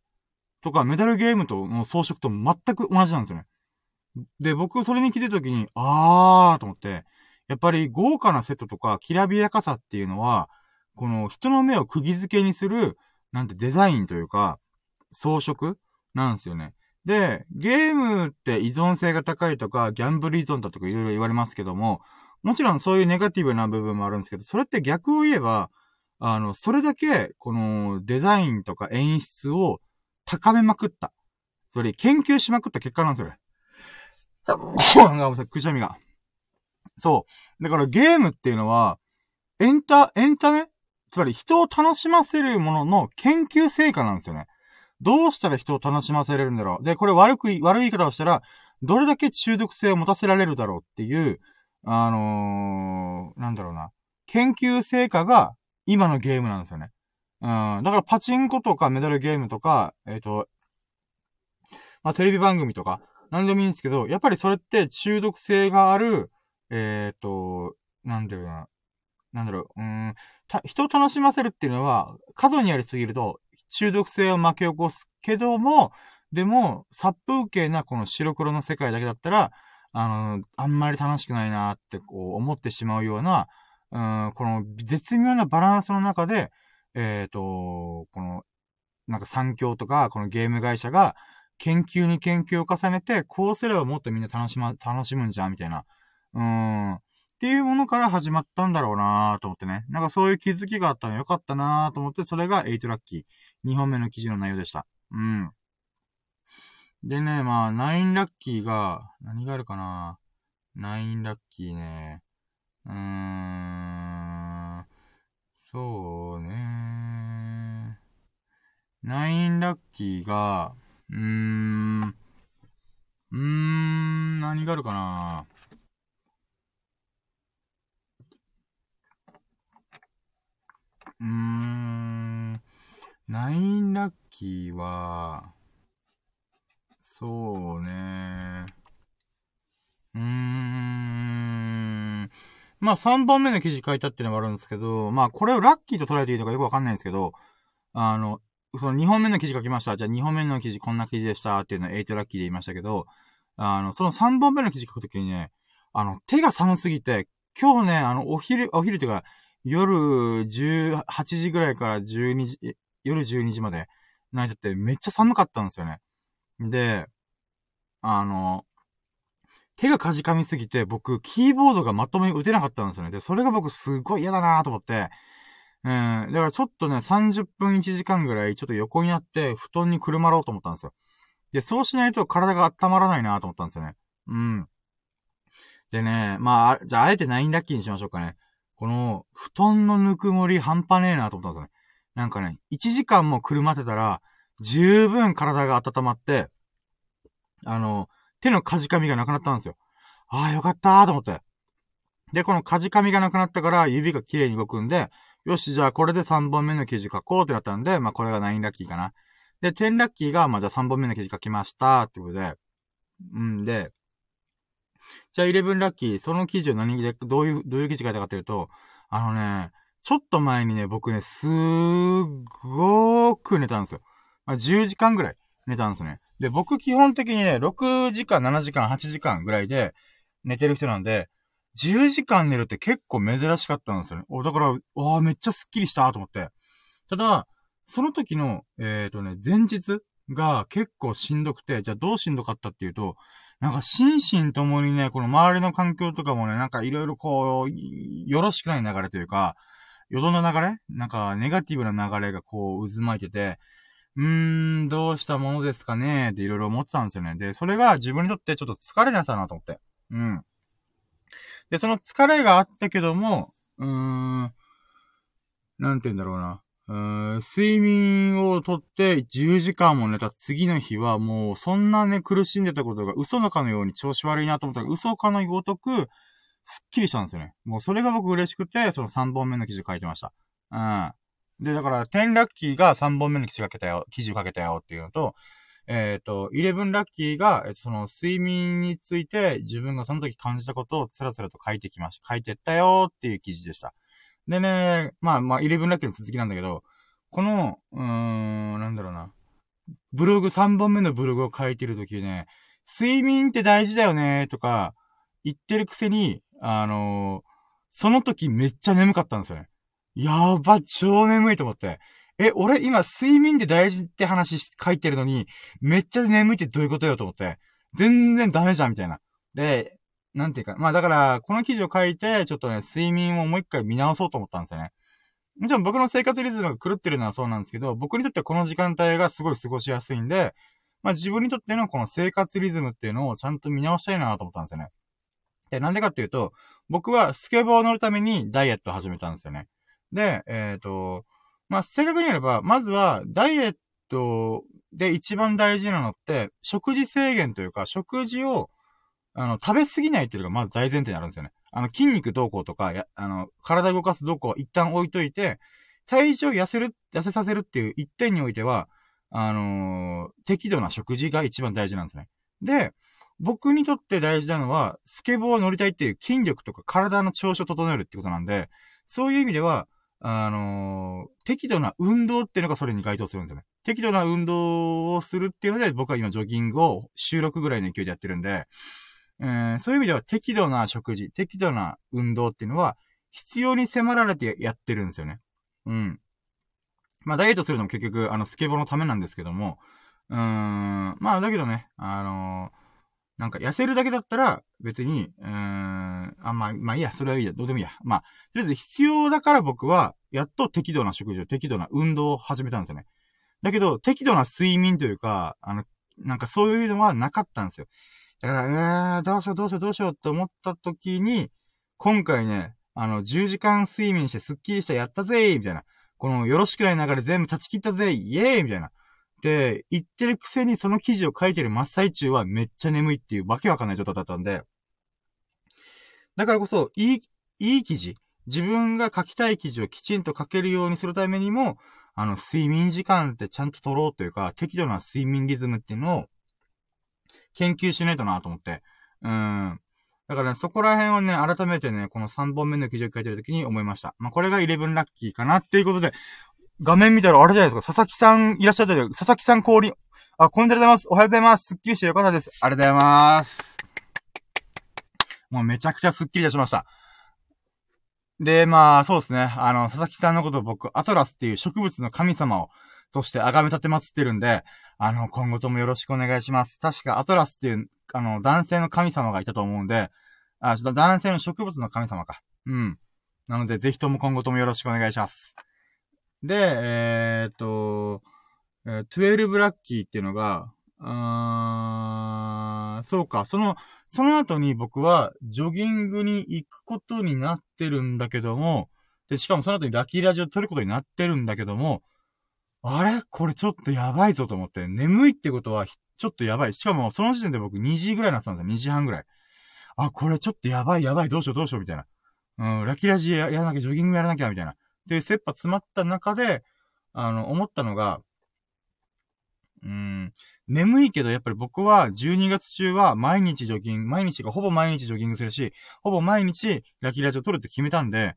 とか、メダルゲームとの装飾と全く同じなんですよね。で、僕それに来てた時に、あーと思って、やっぱり豪華なセットとか、きらびやかさっていうのは、この人の目を釘付けにする、なんてデザインというか、装飾なんですよね。で、ゲームって依存性が高いとか、ギャンブル依存だとかいろいろ言われますけども、もちろんそういうネガティブな部分もあるんですけど、それって逆を言えば、あの、それだけ、このデザインとか演出を高めまくった。それ、研究しまくった結果なんですよね。くしゃみが。そう。だからゲームっていうのは、エンタ、エンタメ？つまり人を楽しませるものの研究成果なんですよね。どうしたら人を楽しませれるんだろう？で、これ悪く、悪い言い方をしたら、どれだけ中毒性を持たせられるだろうっていう、あのー、なんだろうな。研究成果が今のゲームなんですよね。うん。だからパチンコとかメダルゲームとか、えっ、ー、と、まあ、テレビ番組とか、なんでもいいんですけど、やっぱりそれって中毒性がある、えっ、と、なんだろうな。なんだろう、うん、人を楽しませるっていうのは、過度にやりすぎると、中毒性を巻き起こすけども、でも、殺風景なこの白黒の世界だけだったら、あの、あんまり楽しくないなってこう思ってしまうような、うん、この絶妙なバランスの中で、えっ、ー、と、この、なんか産業とか、このゲーム会社が、研究に研究を重ねて、こうすればもっとみんな楽しま、楽しむんじゃん、みたいな。うん。っていうものから始まったんだろうなと思ってね。なんかそういう気づきがあったのよかったなと思って、それが8ラッキー。2本目の記事の内容でした。うん。でね、まあ、9ラッキーが、何があるかな9ラッキーね。うーん。そうね。9ラッキーが、うーん。うーん、何があるかな？うーん。ナインラッキーは、そうね。うーん。まあ3本目の記事書いたっていうのがあるんですけど、まあこれをラッキーと捉えていいのかよくわかんないんですけど、あの、その2本目の記事書きました。じゃあ2本目の記事こんな記事でしたっていうのを8ラッキーで言いましたけど、あの、その3本目の記事書くときにね、あの、手が寒すぎて、今日ね、あの、お昼、お昼っていうか、夜18時ぐらいから12時、夜12時まで泣いててめっちゃ寒かったんですよね。で、あの、手がかじかみすぎて、僕、キーボードがまともに打てなかったんですよね。で、それが僕すっごい嫌だなと思って、うん、だからちょっとね、30分1時間ぐらいちょっと横になって、布団にくるまろうと思ったんですよ。で、そうしないと体が温まらないなと思ったんですよね。うん。でね、まあ、じゃああえて9ラッキーにしましょうかね。この、布団のぬくもり半端ねえなと思ったんですよね。なんかね、1時間もくるまってたら、十分体が温まって、あの、手のかじかみがなくなったんですよ。ああ、よかったーと思って。で、このかじかみがなくなったから指が綺麗に動くんで、よし、じゃあこれで3本目の記事書こうってなったんで、まあこれが9ラッキーかな。で、10ラッキーが、まあじゃあ3本目の記事書きましたってことで、うんで、じゃあ11ラッキー、その記事を何で、どういう、どういう記事書いたかというと、あのね、ちょっと前にね、僕ね、すーごーく寝たんですよ。まあ、10時間ぐらい寝たんですね。で、僕基本的にね、6時間、7時間、8時間ぐらいで寝てる人なんで、10時間寝るって結構珍しかったんですよね。お、だから、わあめっちゃスッキリしたと思って。ただ、その時の、えっ、ー、とね、前日が結構しんどくて、じゃあどうしんどかったっていうと、なんか心身ともにね、この周りの環境とかもね、なんかいろいろこう、よろしくない流れというか、よどの流れ？なんかネガティブな流れがこう渦巻いてて、うーん、どうしたものですかね？っていろいろ思ってたんですよね。で、それが自分にとってちょっと疲れなさなと思って。うん。で、その疲れがあったけども、うーん、なんて言うんだろうな。うーん、睡眠をとって10時間も寝た次の日はもうそんなね苦しんでたことが嘘のかのように調子悪いなと思ったら嘘かのごとくすっきりしたんですよね。もうそれが僕嬉しくて、その3本目の記事書いてました。うん。で、だから、10ラッキーが3本目の記事書けたよ、記事を書けたよっていうのと、えっ、ー、と、11ラッキーが、え、その睡眠について自分がその時感じたことをつらつらと書いてきました。書いてったよっていう記事でした。でね、まあまあ、11ラッキーの続きなんだけど、この、うーん、なんだろうな。ブログ、3本目のブログを書いてる時ね、睡眠って大事だよね、とか、言ってるくせに、あのー、その時めっちゃ眠かったんですよね。やば、超眠いと思って。え、俺今睡眠って大事って話書いてるのに、めっちゃ眠いってどういうことよと思って。全然ダメじゃんみたいな。で、なんていうか、まあだから、この記事を書いて、ちょっとね、睡眠をもう一回見直そうと思ったんですよね。もちろん僕の生活リズムが狂ってるのはそうなんですけど、僕にとってはこの時間帯がすごい過ごしやすいんで、まあ自分にとってのこの生活リズムっていうのをちゃんと見直したいなと思ったんですよね。で、なんでかっていうと、僕はスケボーを乗るためにダイエットを始めたんですよね。で、えっ、ー、と、まあ、正確に言えば、まずは、ダイエットで一番大事なのって、食事制限というか、食事を、あの、食べ過ぎないっていうのがまず大前提になるんですよね。あの、筋肉どうこうとか、や、あの、体動かすどうこ一旦置いといて、体重を痩せる、痩せさせるっていう一点においては、あのー、適度な食事が一番大事なんですね。で、僕にとって大事なのは、スケボーを乗りたいっていう筋力とか体の調子を整えるってことなんで、そういう意味では、あのー、適度な運動っていうのがそれに該当するんですよね。適度な運動をするっていうので、僕は今ジョギングを収録ぐらいの勢いでやってるんで、えー、そういう意味では適度な食事、適度な運動っていうのは、必要に迫られてやってるんですよね。うん。まあ、ダイエットするのも結局、あの、スケボーのためなんですけども、うーん、まあ、だけどね、あのー、なんか痩せるだけだったら、別に、うーん、あ、まあ、まあいいや、それはいいや、どうでもいいや。まあ、とりあえず必要だから僕は、やっと適度な食事を、適度な運動を始めたんですよね。だけど、適度な睡眠というか、あの、なんかそういうのはなかったんですよ。だから、えー、どうしようどうしようどうしようって思った時に、今回ね、あの、10時間睡眠してスッキリしたやったぜみたいな。このよろしくない流れ全部断ち切ったぜイエーイみたいな。って言ってるくせにその記事を書いてる真っ最中はめっちゃ眠いっていうわけわかんない状態だったんで。だからこそ、いい、いい記事、自分が書きたい記事をきちんと書けるようにするためにも、あの、睡眠時間ってちゃんと取ろうというか、適度な睡眠リズムっていうのを研究しないとなと思って。うん。だからね、そこら辺をね、改めてね、この3本目の記事を書いてるときに思いました。まあ、これが11ラッキーかなっていうことで、画面見たらあれじゃないですか、佐々木さんいらっしゃったよ。佐々木さん降臨。あ、こんにちはございます。おはようございます。すっきりしてよかったです。ありがとうございます。もうめちゃくちゃすっきり出しました。で、まあ、そうですね。あの、佐々木さんのこと僕、アトラスっていう植物の神様を、として崇め立て祀ってるんで、あの、今後ともよろしくお願いします。確かアトラスっていう、あの、男性の神様がいたと思うんで、あ、ちょっと男性の植物の神様か。うん。なので、ぜひとも今後ともよろしくお願いします。で、えー、っと、えー、12ラッキーっていうのが、あー、そうか、その、その後に僕は、ジョギングに行くことになってるんだけども、で、しかもその後にラッキーラジオ撮ることになってるんだけども、あれ？これちょっとやばいぞと思って、眠いってことは、ちょっとやばい。しかも、その時点で僕2時ぐらいになったんですよ。2時半ぐらい。あ、これちょっとやばいやばい、どうしようどうしようみたいな。うん、ラッキーラジやらなきゃ、ジョギングやらなきゃ、みたいな。で、切羽詰まった中で、あの、思ったのが、うん、眠いけど、やっぱり僕は12月中は毎日ジョギング、毎日がほぼ毎日ジョギングするし、ほぼ毎日ラキラジを撮るって決めたんで、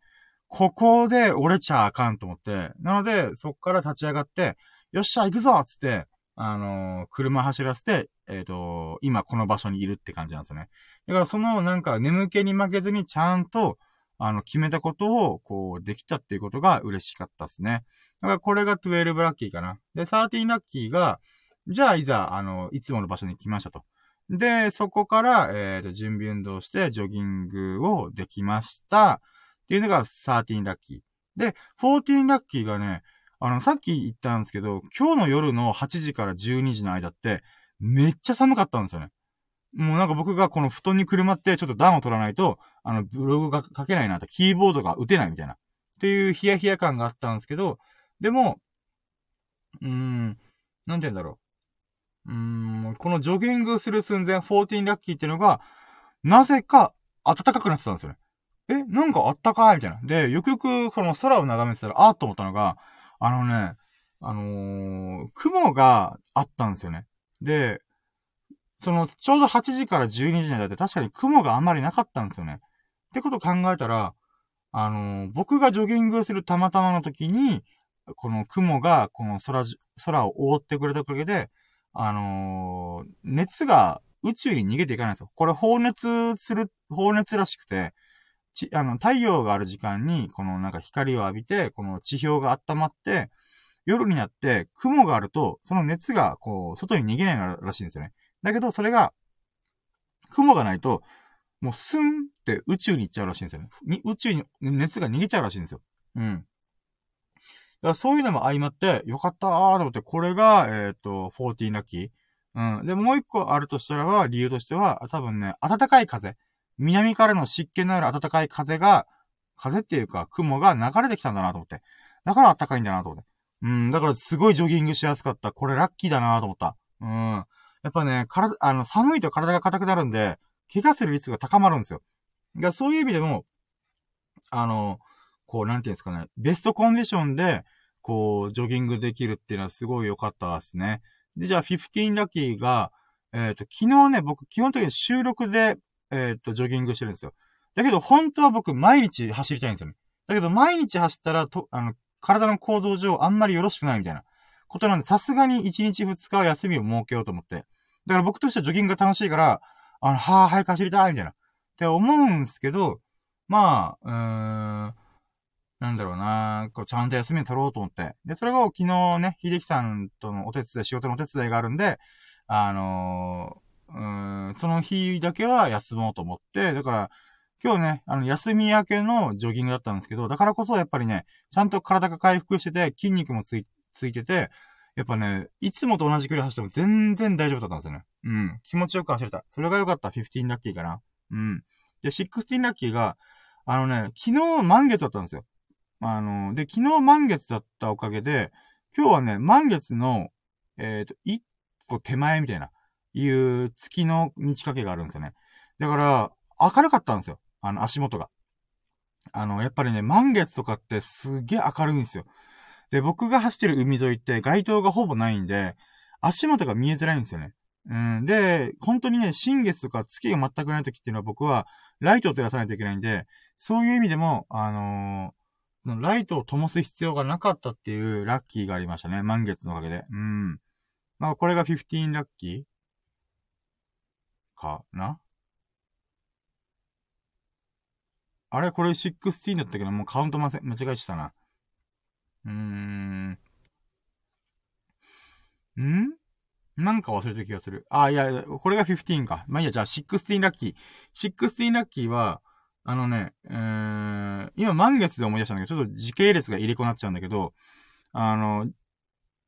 ここで折れちゃあかんと思って、なので、そっから立ち上がって、よっしゃ、行くぞつって、あのー、車走らせて、えっ、ー、と、今この場所にいるって感じなんですよね。だからそのなんか眠気に負けずにちゃんと、あの、決めたことを、こう、できたっていうことが嬉しかったですね。だからこれが12ラッキーかな。で、13ラッキーが、じゃあいざ、あの、いつもの場所に来ましたと。で、そこから、えっ、ー、と、準備運動して、ジョギングをできました。っていうのが13ラッキー。で、14ラッキーがね、あの、さっき言ったんですけど、今日の夜の8時から12時の間って、めっちゃ寒かったんですよね。もうなんか僕がこの布団にくるまってちょっと暖を取らないと、あの、ブログが書けないなと、キーボードが打てないみたいな。っていうヒヤヒヤ感があったんですけど、でも、うーん、なんて言うんだろう。うーん、このジョギングする寸前、14ラッキーっていうのが、なぜか暖かくなってたんですよね。え、なんかあったかいみたいな。で、よくよくこの空を眺めてたら、あーと思ったのが、あのね、あのー、雲があったんですよね。で、その、ちょうど8時から12時にだって確かに雲があんまりなかったんですよね。ってことを考えたら、あのー、僕がジョギングするたまたまの時に、この雲がこの空、空を覆ってくれたおかげで、あのー、熱が宇宙に逃げていかないんですよ。これ放熱する、放熱らしくて、ち、あの、太陽がある時間に、このなんか光を浴びて、この地表が温まって、夜になって雲があると、その熱がこう、外に逃げないらしいんですよね。だけど、それが、雲がないと、もうスンって宇宙に行っちゃうらしいんですよね。に、宇宙に熱が逃げちゃうらしいんですよ。うん。だからそういうのも相まって、よかったーと思って、これが、えっ、ー、と、14ラッキー。うん。で、もう一個あるとしたらば、理由としては、多分ね、暖かい風。南からの湿気のある暖かい風が、風っていうか雲が流れてきたんだなと思って。だから暖かいんだなと思って。うん、だからすごいジョギングしやすかった。これラッキーだなと思った。うん。やっぱね、体、あの、寒いと体が硬くなるんで、怪我する率が高まるんですよ。だそういう意味でも、あの、こう、なんていうんですかね、ベストコンディションで、こう、ジョギングできるっていうのはすごい良かったですね。で、じゃあ、15ラッキーが、えっ、ー、と、昨日ね、僕、基本的に収録で、えっ、ー、と、ジョギングしてるんですよ。だけど、本当は僕、毎日走りたいんですよね。だけど、毎日走ったら、と、あの、体の構造上、あんまりよろしくないみたいなことなんで、さすがに1日2日は休みを設けようと思って。だから僕としてはジョギングが楽しいから、あの、はぁ、早く走りたいみたいな。って思うんすけど、まあ、うーん、なんだろうな、こう、ちゃんと休みを取ろうと思って。で、それが昨日ね、秀樹さんとのお手伝い、仕事のお手伝いがあるんで、あのー、うん、その日だけは休もうと思って、だから、今日ね、あの、休み明けのジョギングだったんですけど、だからこそやっぱりね、ちゃんと体が回復してて、筋肉もつい、ついてて、やっぱね、いつもと同じ距離走っても全然大丈夫だったんですよね。うん。気持ちよく走れた。それが良かった。15ラッキーかな。うん。で、16ラッキーが、あのね、昨日満月だったんですよ。あの、で、昨日満月だったおかげで、今日はね、満月の、えっ、ー、と、一個手前みたいな、いう月の満ち欠けがあるんですよね。だから、明るかったんですよ。あの、足元が。あの、やっぱりね、満月とかってすげえ明るいんですよ。で、僕が走ってる海沿いって街灯がほぼないんで、足元が見えづらいんですよね。うん。で、本当にね、新月とか月が全くない時っていうのは僕は、ライトを照らさないといけないんで、そういう意味でも、あのー、ライトを灯す必要がなかったっていうラッキーがありましたね。満月のおかげで。うん。まあ、これが15ラッキー？かな？あれこれ16だったけど、もうカウントません。間違えしたな。うーん。ん？なんか忘れた気がする。あ、いや、これが15か。まあいいや、じゃあ16ラッキー。16ラッキーは、あのね、えー、今満月で思い出したんだけど、ちょっと時系列が入れ子になっちゃうんだけど、あの、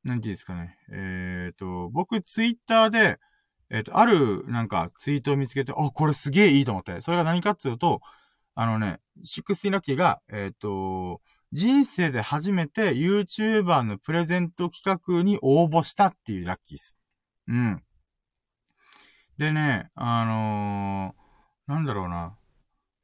なんていうんですかね。えっ、ー、と、僕ツイッターで、えっ、ー、と、あるなんかツイートを見つけて、あ、これすげえいいと思って。それが何かっていうと、あのね、16ラッキーが、えっ、ー、と、人生で初めて YouTuber のプレゼント企画に応募したっていうラッキーです。うん。でね、あのー、なんだろうな。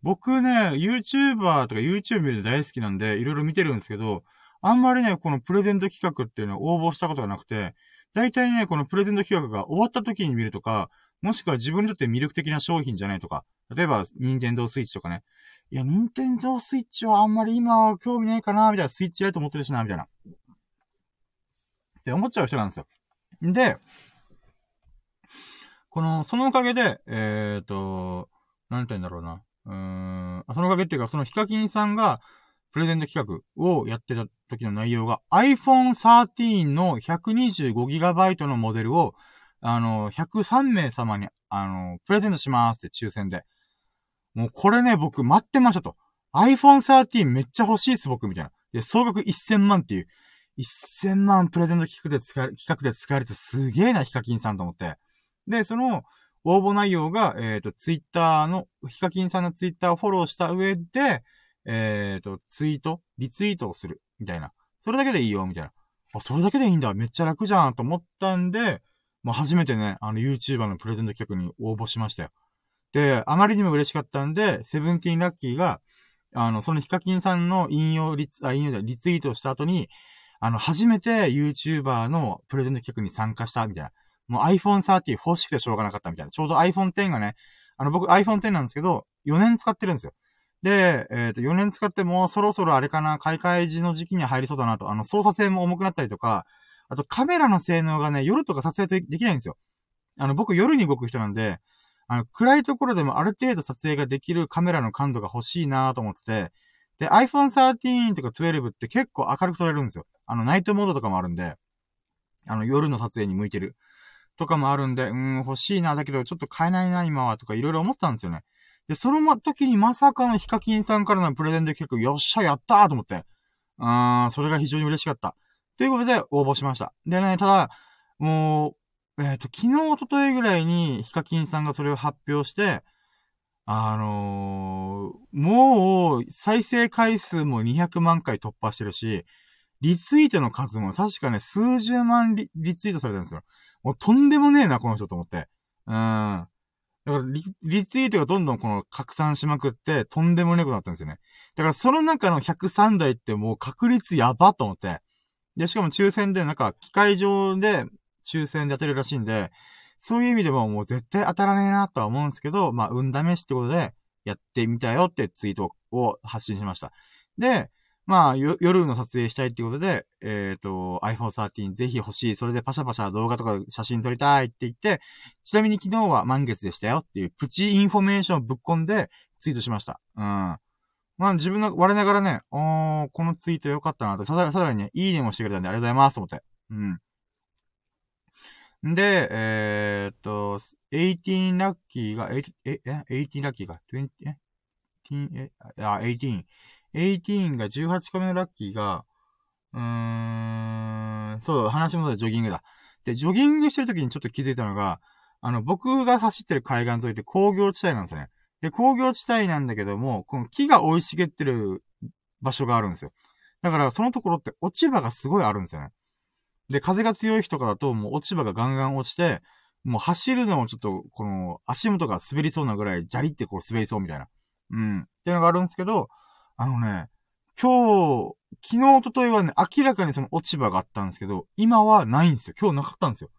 僕ね、YouTuber とか YouTube 見るの大好きなんで、いろいろ見てるんですけど、あんまりね、このプレゼント企画っていうのを応募したことがなくて、大体ね、このプレゼント企画が終わった時に見るとか、もしくは自分にとって魅力的な商品じゃないとか、例えば、ニンテンドースイッチとかね。いや、ニンテンドースイッチはあんまり今は興味ないかな、みたいな、スイッチライト持ってるしな、みたいな。って思っちゃう人なんですよ。で、この、そのおかげで、えっ、ー、と、なんて言うんだろうな。うーん、そのおかげっていうか、そのヒカキンさんが、プレゼント企画をやってた時の内容が iPhone 13の 125GB のモデルを、あの、103名様に、あの、プレゼントしますって抽選で。もうこれね、僕待ってましたと。iPhone 13めっちゃ欲しいっす僕みたいな。で、総額1000万っていう、1000万プレゼント企画で使われ、企画で使われてすげえな、ヒカキンさんと思って。で、その、応募内容が、えっ、ー、と、ツイッターの、ヒカキンさんのツイッターをフォローした上で、えっ、ー、と、ツイート、リツイートをする、みたいな。それだけでいいよ、みたいな。あ、それだけでいいんだ。めっちゃ楽じゃん、と思ったんで、まあ、初めてね、あの、YouTuber のプレゼント企画に応募しましたよ。で、あまりにも嬉しかったんで、セブンティーンラッキーが、あの、そのヒカキンさんの引用リツ、あ、引用でリツイートした後に、あの、初めて YouTuber のプレゼント企画に参加した、みたいな。もう iPhone 13欲しくてしょうがなかったみたいな。ちょうど iPhone X がね、あの、僕 iPhone X なんですけど、4年使ってるんですよ。で、えっ、ー、と、4年使ってもそろそろあれかな、買い替え時の時期に入りそうだなと。あの、操作性も重くなったりとか、あとカメラの性能がね、夜とか撮影できないんですよ。あの、僕夜に動く人なんで、あの、暗いところでもある程度撮影ができるカメラの感度が欲しいなと思ってて、で、iPhone 13とか12って結構明るく撮れるんですよ。あの、ナイトモードとかもあるんで、あの、夜の撮影に向いてる。とかもあるんで、うん、欲しいな、だけどちょっと買えないな、今は、とかいろいろ思ったんですよね。で、その時にまさかのヒカキンさんからのプレゼント企画、よっしゃ、やったーと思って。うーん、それが非常に嬉しかった。ということで、応募しました。でね、ただ、もう、えっ、ー、と、昨日、おとといぐらいに、ヒカキンさんがそれを発表して、あのー、もう、再生回数も200万回突破してるし、リツイートの数も確かね、数十万リリツイートされてるんですよ。もうとんでもねえな、この人と思って。うん。だからリ、リツイートがどんどんこの拡散しまくって、とんでもねえことになったんですよね。だからその中の103台ってもう確率やばと思って。で、しかも抽選でなんか機械上で抽選で当てるらしいんで、そういう意味でももう絶対当たらねえなとは思うんですけど、まあ、運試しってことでやってみたよってツイートを発信しました。で、まあ、夜の撮影したいってことで、えっ、ー、と、iPhone 13ぜひ欲しい。それでパシャパシャ動画とか写真撮りたいって言って、ちなみに昨日は満月でしたよっていうプチインフォメーションをぶっ込んでツイートしました。うん。まあ自分の我ながらね、おー、このツイート良かったなと、さらさらにね、いいねもしてくれたんでありがとうございますと思って。うん。で、えー、っと、18ラッキーが、え、え、え18ラッキーが、20、え、え、あ、18。18が18個目のラッキーが、うーん、そう、話戻るジョギングだ。で、ジョギングしてる時にちょっと気づいたのが、あの、僕が走ってる海岸沿いって工業地帯なんですよね。で、工業地帯なんだけども、この木が生い茂ってる場所があるんですよ。だからそのところって落ち葉がすごいあるんですよね。で、風が強い日とかだともう落ち葉がガンガン落ちて、もう走るのもちょっと、この足元が滑りそうなぐらい、ジャリってこう滑りそうみたいな。うん。っていうのがあるんですけど、あのね、今日、昨日、おとといはね、明らかにその落ち葉があったんですけど、今はないんですよ。今日なかったんですよ。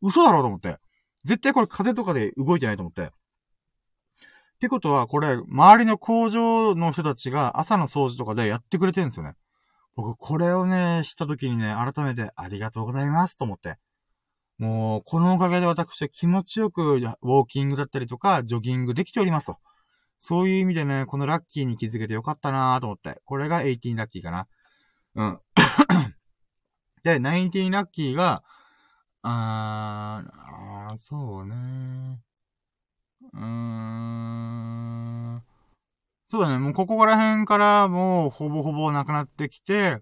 嘘だろうと思って。絶対これ風とかで動いてないと思って。ってことは、これ、周りの工場の人たちが朝の掃除とかでやってくれてるんですよね。僕、これをね、知った時にね、改めてありがとうございますと思って。もう、このおかげで私は気持ちよく、ウォーキングだったりとか、ジョギングできておりますと。そういう意味でね、このラッキーに気づけてよかったなと思って。これが18ラッキーかな。うん。で、19ラッキーが、あー、あーそうねうーん。そうだね、もうここら辺からもうほぼほぼなくなってきて、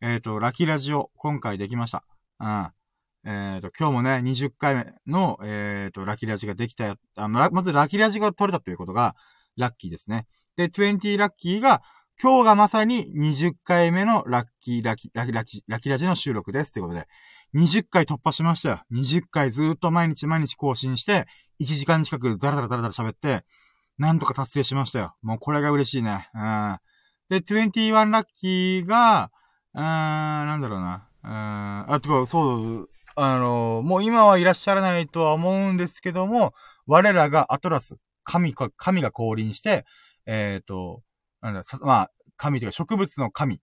えっ、ー、と、ラキラジオ、今回できました。うん。えっ、ー、と、今日もね、20回目の、えっ、ー、と、ラキラジができたよ。あまずラキラジが取れたということが、ラッキーですね。で、20ラッキーが、今日がまさに20回目のラッキーラキ、ラキ、ラキ、ラキラジの収録です。ということで、20回突破しましたよ。20回ずっと毎日毎日更新して、1時間近くダラダラダラダラ喋って、なんとか達成しましたよ。もうこれが嬉しいね。うん。で、21ラッキーが、うーん、なんだろうな。うん、あ、とか、そう、あの、もう今はいらっしゃらないとは思うんですけども、我らがアトラス、神か、神が降臨して、えっ、ー、と、なんだ、まあ、神というか植物の神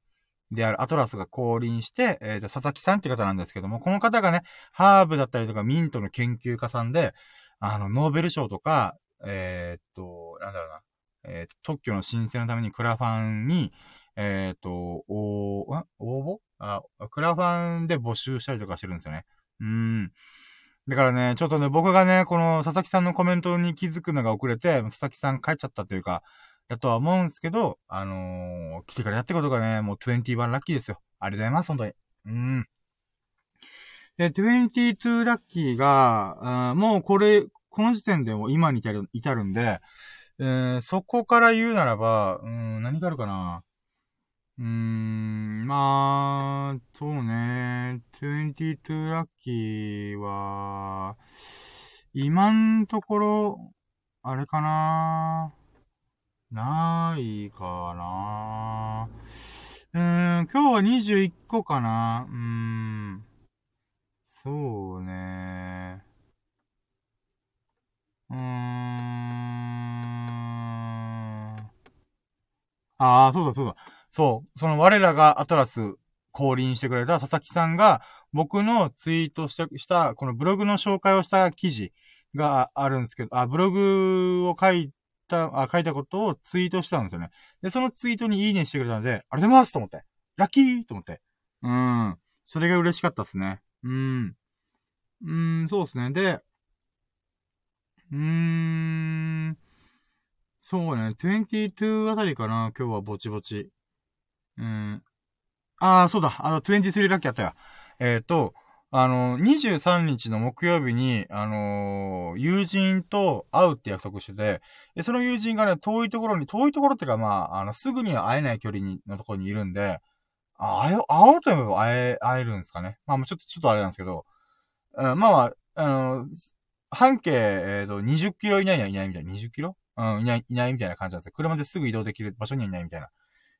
であるアトラスが降臨して、えっ、ー、と、佐々木さんって方なんですけども、この方がね、ハーブだったりとかミントの研究家さんで、あの、ノーベル賞とか、えっ、と、なんだろうな、えっ、と、特許の申請のためにクラファンに、えっ、と、お応募？あ、クラファンで募集したりとかしてるんですよね。うん。だからね、ちょっとね、僕がね、この佐々木さんのコメントに気づくのが遅れて、佐々木さん帰っちゃったというか、だとは思うんですけど、あのー、来てからやってことがね、もう21ラッキーですよ。ありがとうございます、本当に。うん。で、22ラッキーが、もうこれ、この時点でも今に至る、至るんで、えー、そこから言うならば、うん、何があるかな。うーん、まあ、そうね。22ラッキーは、今んところ、あれかなないかなうーん、今日は21個かなうん。そうね。うーん。ああ、そうだそうだ。そう、その我らがアトラス降臨してくれた佐々木さんが、僕のツイートした、このブログの紹介をした記事があるんですけど、あ、ブログを書いた、あ、書いたことをツイートしたんですよね。で、そのツイートにいいねしてくれたので、ありがとうございますと思って。ラッキーと思って。うん。それが嬉しかったっすね。うん。うん、そうですね。で、うーん。そうね。22あたりかな。今日はぼちぼち。うん。ああ、そうだ。あの、23ラッキーあったよ。えっ、ー、と、あの、23日の木曜日に、あのー、友人と会うって約束してて、で、その友人がね、遠いところに、遠いところっていうか、まあ、あの、すぐには会えない距離に、のところにいるんで、あ、会おう、会おうと思えば会え、会えるんですかね。まあ、ちょっと、ちょっとあれなんですけど、うん、まあまあ、あの、半径、えっ、ー、と、20キロ以内にはいないみたいな、20キロ？うん、いない、いないみたいな感じなんですよ。車ですぐ移動できる場所にはいないみたいな。っ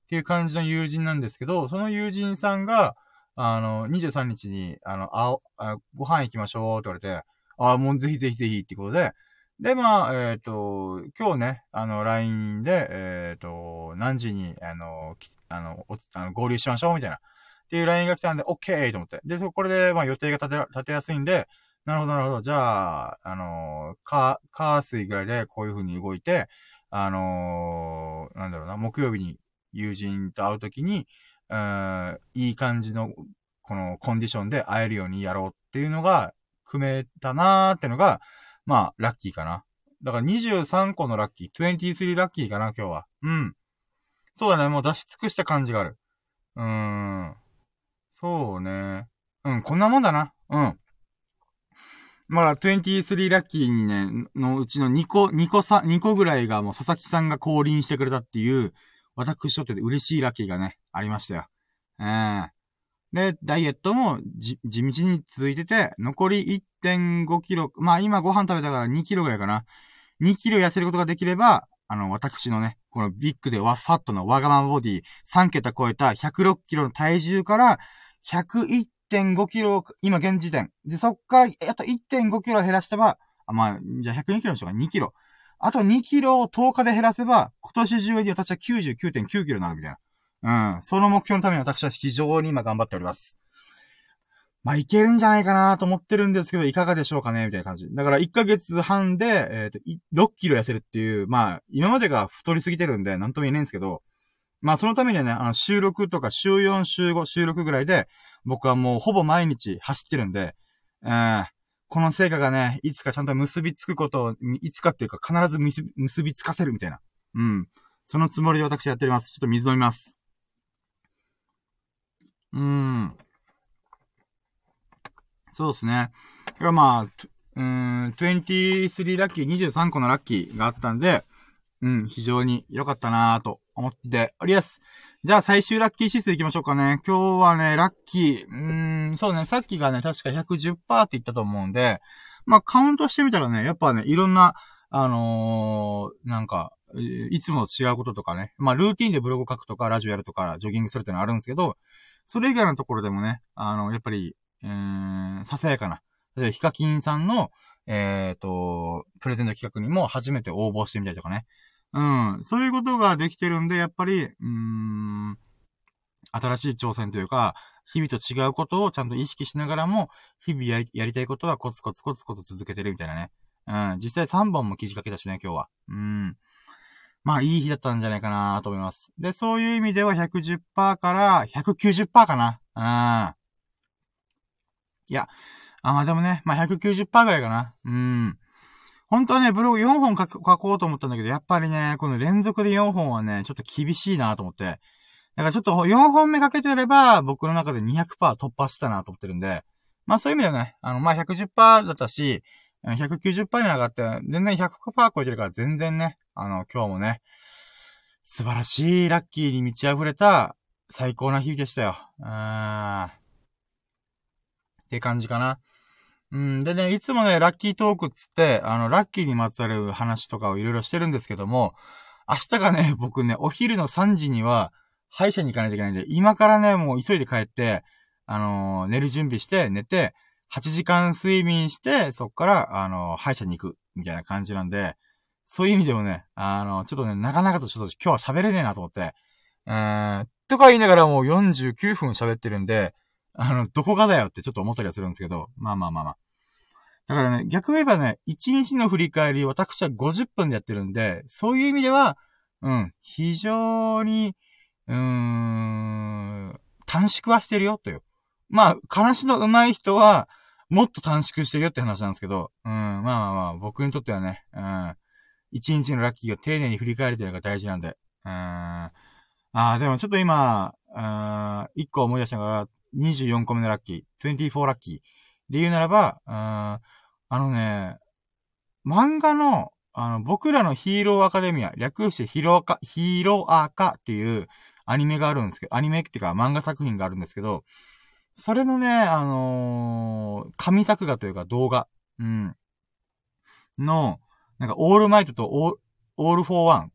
ていう感じの友人なんですけど、その友人さんが、あの、23日に、あの、あ、あご飯行きましょうって言われて、あ、もうぜひぜひぜひってことで、で、まあ、えっ、ー、と、今日ね、あの、LINE で、えっ、ー、と、何時に、あの、あの、おあの合流しましょうみたいな。っていう LINE が来たんで、OK! と思って。で、そこれで、まあ予定が立て、立てやすいんで、なるほど、なるほど。じゃあ、あの、か、火水ぐらいでこういう風に動いて、あのー、なんだろうな、木曜日に友人と会うときに、うん、いい感じの、このコンディションで会えるようにやろうっていうのが、組めたなーってのが、まあ、ラッキーかな。だから23個のラッキー、23ラッキーかな、今日は。うん。そうだね、もう出し尽くした感じがある。うーん。そうね。うん、こんなもんだな。うん。まあ、23ラッキーにね、のうちの2個、2個さ、2個ぐらいがもう佐々木さんが降臨してくれたっていう、私とって嬉しいラッキーがね、ありましたよ。ええー、で、ダイエットもじ、地道に続いてて、残り1.5キロ、まあ今ご飯食べたから2キロぐらいかな。2キロ痩せることができれば、あの、私のね、このビッグでワッファットのワガママボディ、3桁超えた106キロの体重から、101.5キロ、今現時点。で、そっから、あと1.5キロ減らしたば、あ、まあ、じゃあ102キロの人が2キロ。あと2キロを10日で減らせば、今年中に私は99.9キロになるみたいな。うん。その目標のために私は非常に今頑張っております。まあ、いけるんじゃないかなと思ってるんですけど、いかがでしょうかねみたいな感じ。だから、1ヶ月半で、えっ、ー、と、6キロ痩せるっていう、まあ、今までが太りすぎてるんで、なんとも言えないんですけど、まあ、そのためにはね、あの、収録とか、週4、週5、収録ぐらいで、僕はもうほぼ毎日走ってるんで、えー、この成果がね、いつかちゃんと結びつくことを、いつかっていうか必ず結びつかせるみたいな。うん。そのつもりで私やっております。ちょっと水飲みます。うーん。そうですね。だからまあ、うん、23ラッキー、23個のラッキーがあったんで、うん、非常に良かったなぁと思っております。じゃあ最終ラッキー指数行きましょうかね。今日はね、ラッキー、うーん、そうね、さっきがね、確か110%って言ったと思うんで、まあカウントしてみたらね、やっぱね、いろんな、あのー、なんか、いつも違うこととかね。まあ、ルーティンでブログ書くとか、ラジオやるとか、ジョギングするってのはあるんですけど、それ以外のところでもね、あの、やっぱり、えーん、ささやかな。例えば、ヒカキンさんの、えっ、ー、と、プレゼント企画にも初めて応募してみたりとかね。うん。そういうことができてるんで、やっぱり、うーん、新しい挑戦というか、日々と違うことをちゃんと意識しながらも、日々やりやりたいことはコツコツコツコツ続けてるみたいなね。うん。実際3本も記事書けたしね、今日は。うん。まあ、いい日だったんじゃないかなと思います。で、そういう意味では110%から190%かな。うん。いや、あ、まあでもね、まあ190%ぐらいかな。うん。本当はね、ブログ4本書こうと思ったんだけど、やっぱりね、この連続で4本はね、ちょっと厳しいなと思って。だからちょっと4本目かけてれば、僕の中で200%突破したなと思ってるんで、まあそういう意味ではね、あの、まあ110%だったし、190%に上がって、全然100%超えてるから全然ね、あの、今日もね、素晴らしいラッキーに満ち溢れた最高な日々でしたよ。うーん。って感じかな。うん。でね、いつもね、ラッキートークっつって、あの、ラッキーにまつわる話とかをいろいろしてるんですけども、明日がね、僕ね、お昼の3時には、歯医者に行かないといけないんで、今からね、もう急いで帰って、あのー、寝る準備して、寝て、8時間睡眠して、そっから、あのー、歯医者に行く、みたいな感じなんで、そういう意味でもね、あのー、ちょっとね、なかなかとちょっと今日は喋れねえなと思って、えーん、とか言いながらもう49分喋ってるんで、あの、どこがだよってちょっと思ったりはするんですけど、まあまあまあまあ。だからね、逆を言えばね、1日の振り返り、私は50分でやってるんで、そういう意味では、うん、非常に、うーん、短縮はしてるよ、という。まあ、話の上手い人は、もっと短縮してるよって話なんですけど、うん、まあまあまあ、僕にとってはね、うん、一日のラッキーを丁寧に振り返るというのが大事なんで、うん、ああ、でもちょっと今、うん一個思い出したのが、24個目のラッキー、24ラッキー。で言うならば、あのね、漫画の、あの、僕らのヒーローアカデミア、略してヒーローアカ、ヒーローアカっていうアニメがあるんですけど、アニメっていうか漫画作品があるんですけど、それのね、あのー、神作画というか動画、うん、の、なんか、オールマイトとオール、オールフォーワン。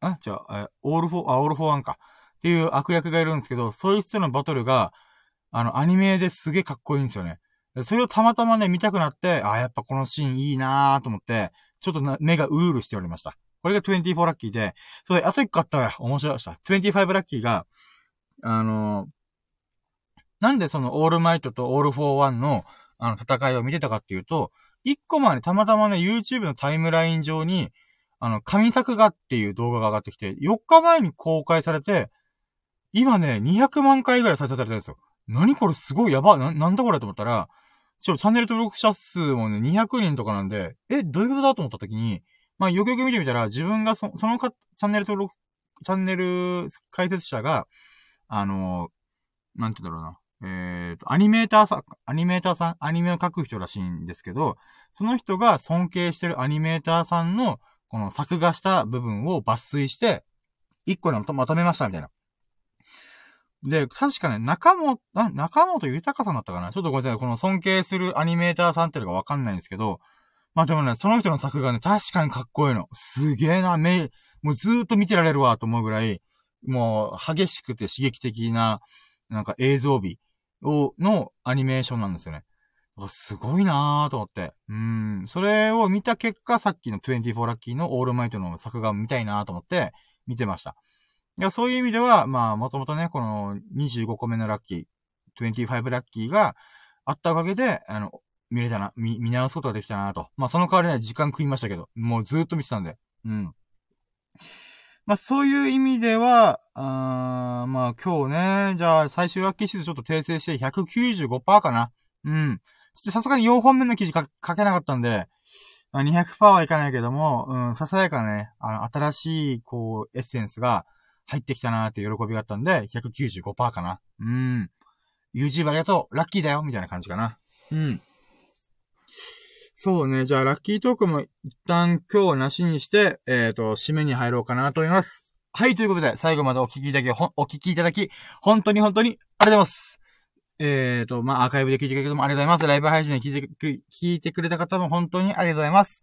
あ、じゃあ、オールフォー、あ、オールフォーワンか。っていう悪役がいるんですけど、そいつのバトルが、あの、アニメですげえかっこいいんですよね。それをたまたまね、見たくなって、あ、やっぱこのシーンいいなーと思って、ちょっと目がうるうるしておりました。これが24ラッキーで、それ、あと一個あったわよ。面白いした。25ラッキーが、あのー、なんでそのオールマイトとオールフォーワンの、あの、戦いを見てたかっていうと、一個前にたまたまね、YouTube のタイムライン上に、あの、神作画っていう動画が上がってきて、4日前に公開されて、今ね、200万回ぐらい再生されてるんですよ。何これすごいやばな、なんだこれと思ったら、ちょ、チャンネル登録者数もね、200人とかなんで、え、どういうことだと思った時に、まあ、よくよく見てみたら、自分がそそのか、チャンネル登録、チャンネル解説者が、あのー、なんて言うんだろうな。えっ、ー、と、アニメーターさん、アニメーターさん、アニメを描く人らしいんですけど、その人が尊敬してるアニメーターさんの、この作画した部分を抜粋して、一個にまとめましたみたいな。で、確かね、中本、あ、中本豊さんだったかな？ちょっとごめんなさい。この尊敬するアニメーターさんっていうのがわかんないんですけど、まあでもね、その人の作画ね、確かにかっこいいの。すげえな、目、もうずーっと見てられるわと思うぐらい、もう激しくて刺激的な、なんか映像美を、のアニメーションなんですよね。すごいなーと思って。うん。それを見た結果、さっきの24ラッキーのオールマイトの作画を見たいなーと思って見てました。いや、そういう意味では、まあ、もともとね、この25個目のラッキー、25ラッキーがあったおかげで、あの、見れたな、見、見直すことができたなと。まあ、その代わりね、時間食いましたけど、もうずっと見てたんで。うん。まあ、そういう意味では、あまあ、今日ね、じゃあ、最終ラッキーシーズンちょっと訂正して195%かな。うん。そしてさすがに4本目の記事書けなかったんで、まあ、200%はいかないけども、うん、ささやかね、あの、新しい、こう、エッセンスが、入ってきたなーって喜びがあったんで、195%かな。うん。YouTube ありがとうラッキーだよみたいな感じかな。うん。そうね。じゃあ、ラッキートークも一旦今日なしにして、えっ、ー、と、締めに入ろうかなと思います。はい、ということで、最後までお聞きいただき、お聞きいただき、本当に本当にありがとうございます。えっ、ー、と、まあ、アーカイブで聞いてくれた方もありがとうございます。ライブ配信で聞いてく、聞いてくれた方も本当にありがとうございます。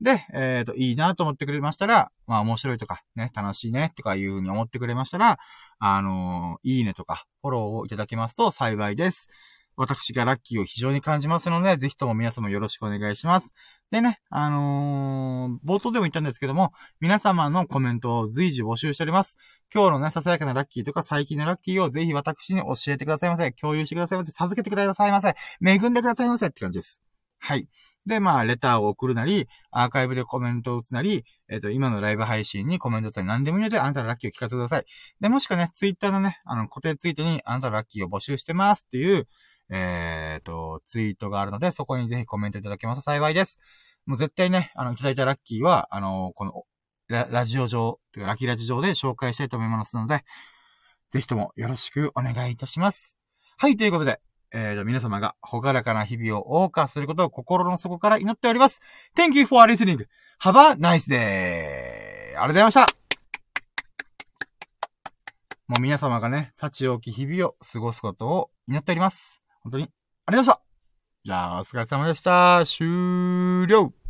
で、えっ、ー、と、いいなと思ってくれましたら、まあ面白いとか、ね、楽しいね、とかいうふうに思ってくれましたら、あのー、いいねとか、フォローをいただけますと幸いです。私がラッキーを非常に感じますので、ぜひとも皆様よろしくお願いします。でね、あのー、冒頭でも言ったんですけども、皆様のコメントを随時募集しております。今日のね、ささやかなラッキーとか最近のラッキーをぜひ私に教えてくださいませ。共有してくださいませ。授けてくださいませ。恵んでくださいませって感じです。はい。で、まあ、レターを送るなり、アーカイブでコメントを打つなり、えっ、ー、と、今のライブ配信にコメント打ったり何でもいいので、あなたのラッキーを聞かせてください。で、もしくはね、ツイッターのね、あの、固定ツイートに、あなたのラッキーを募集してますっていう、えっ、ー、と、ツイートがあるので、そこにぜひコメントいただけますと幸いです。もう絶対ね、あの、いただいたラッキーは、あの、この、ララジオ上、というかラッキーラジ上で紹介したいと思いますので、ぜひともよろしくお願いいたします。はい、ということで、えー、皆様がほがらかな日々を謳歌することを心の底から祈っております。Thank you for listening. Have a nice day. ありがとうございました。もう皆様がね、幸多き日々を過ごすことを祈っております。本当にありがとうございました。じゃあ、お疲れ様でした。終了。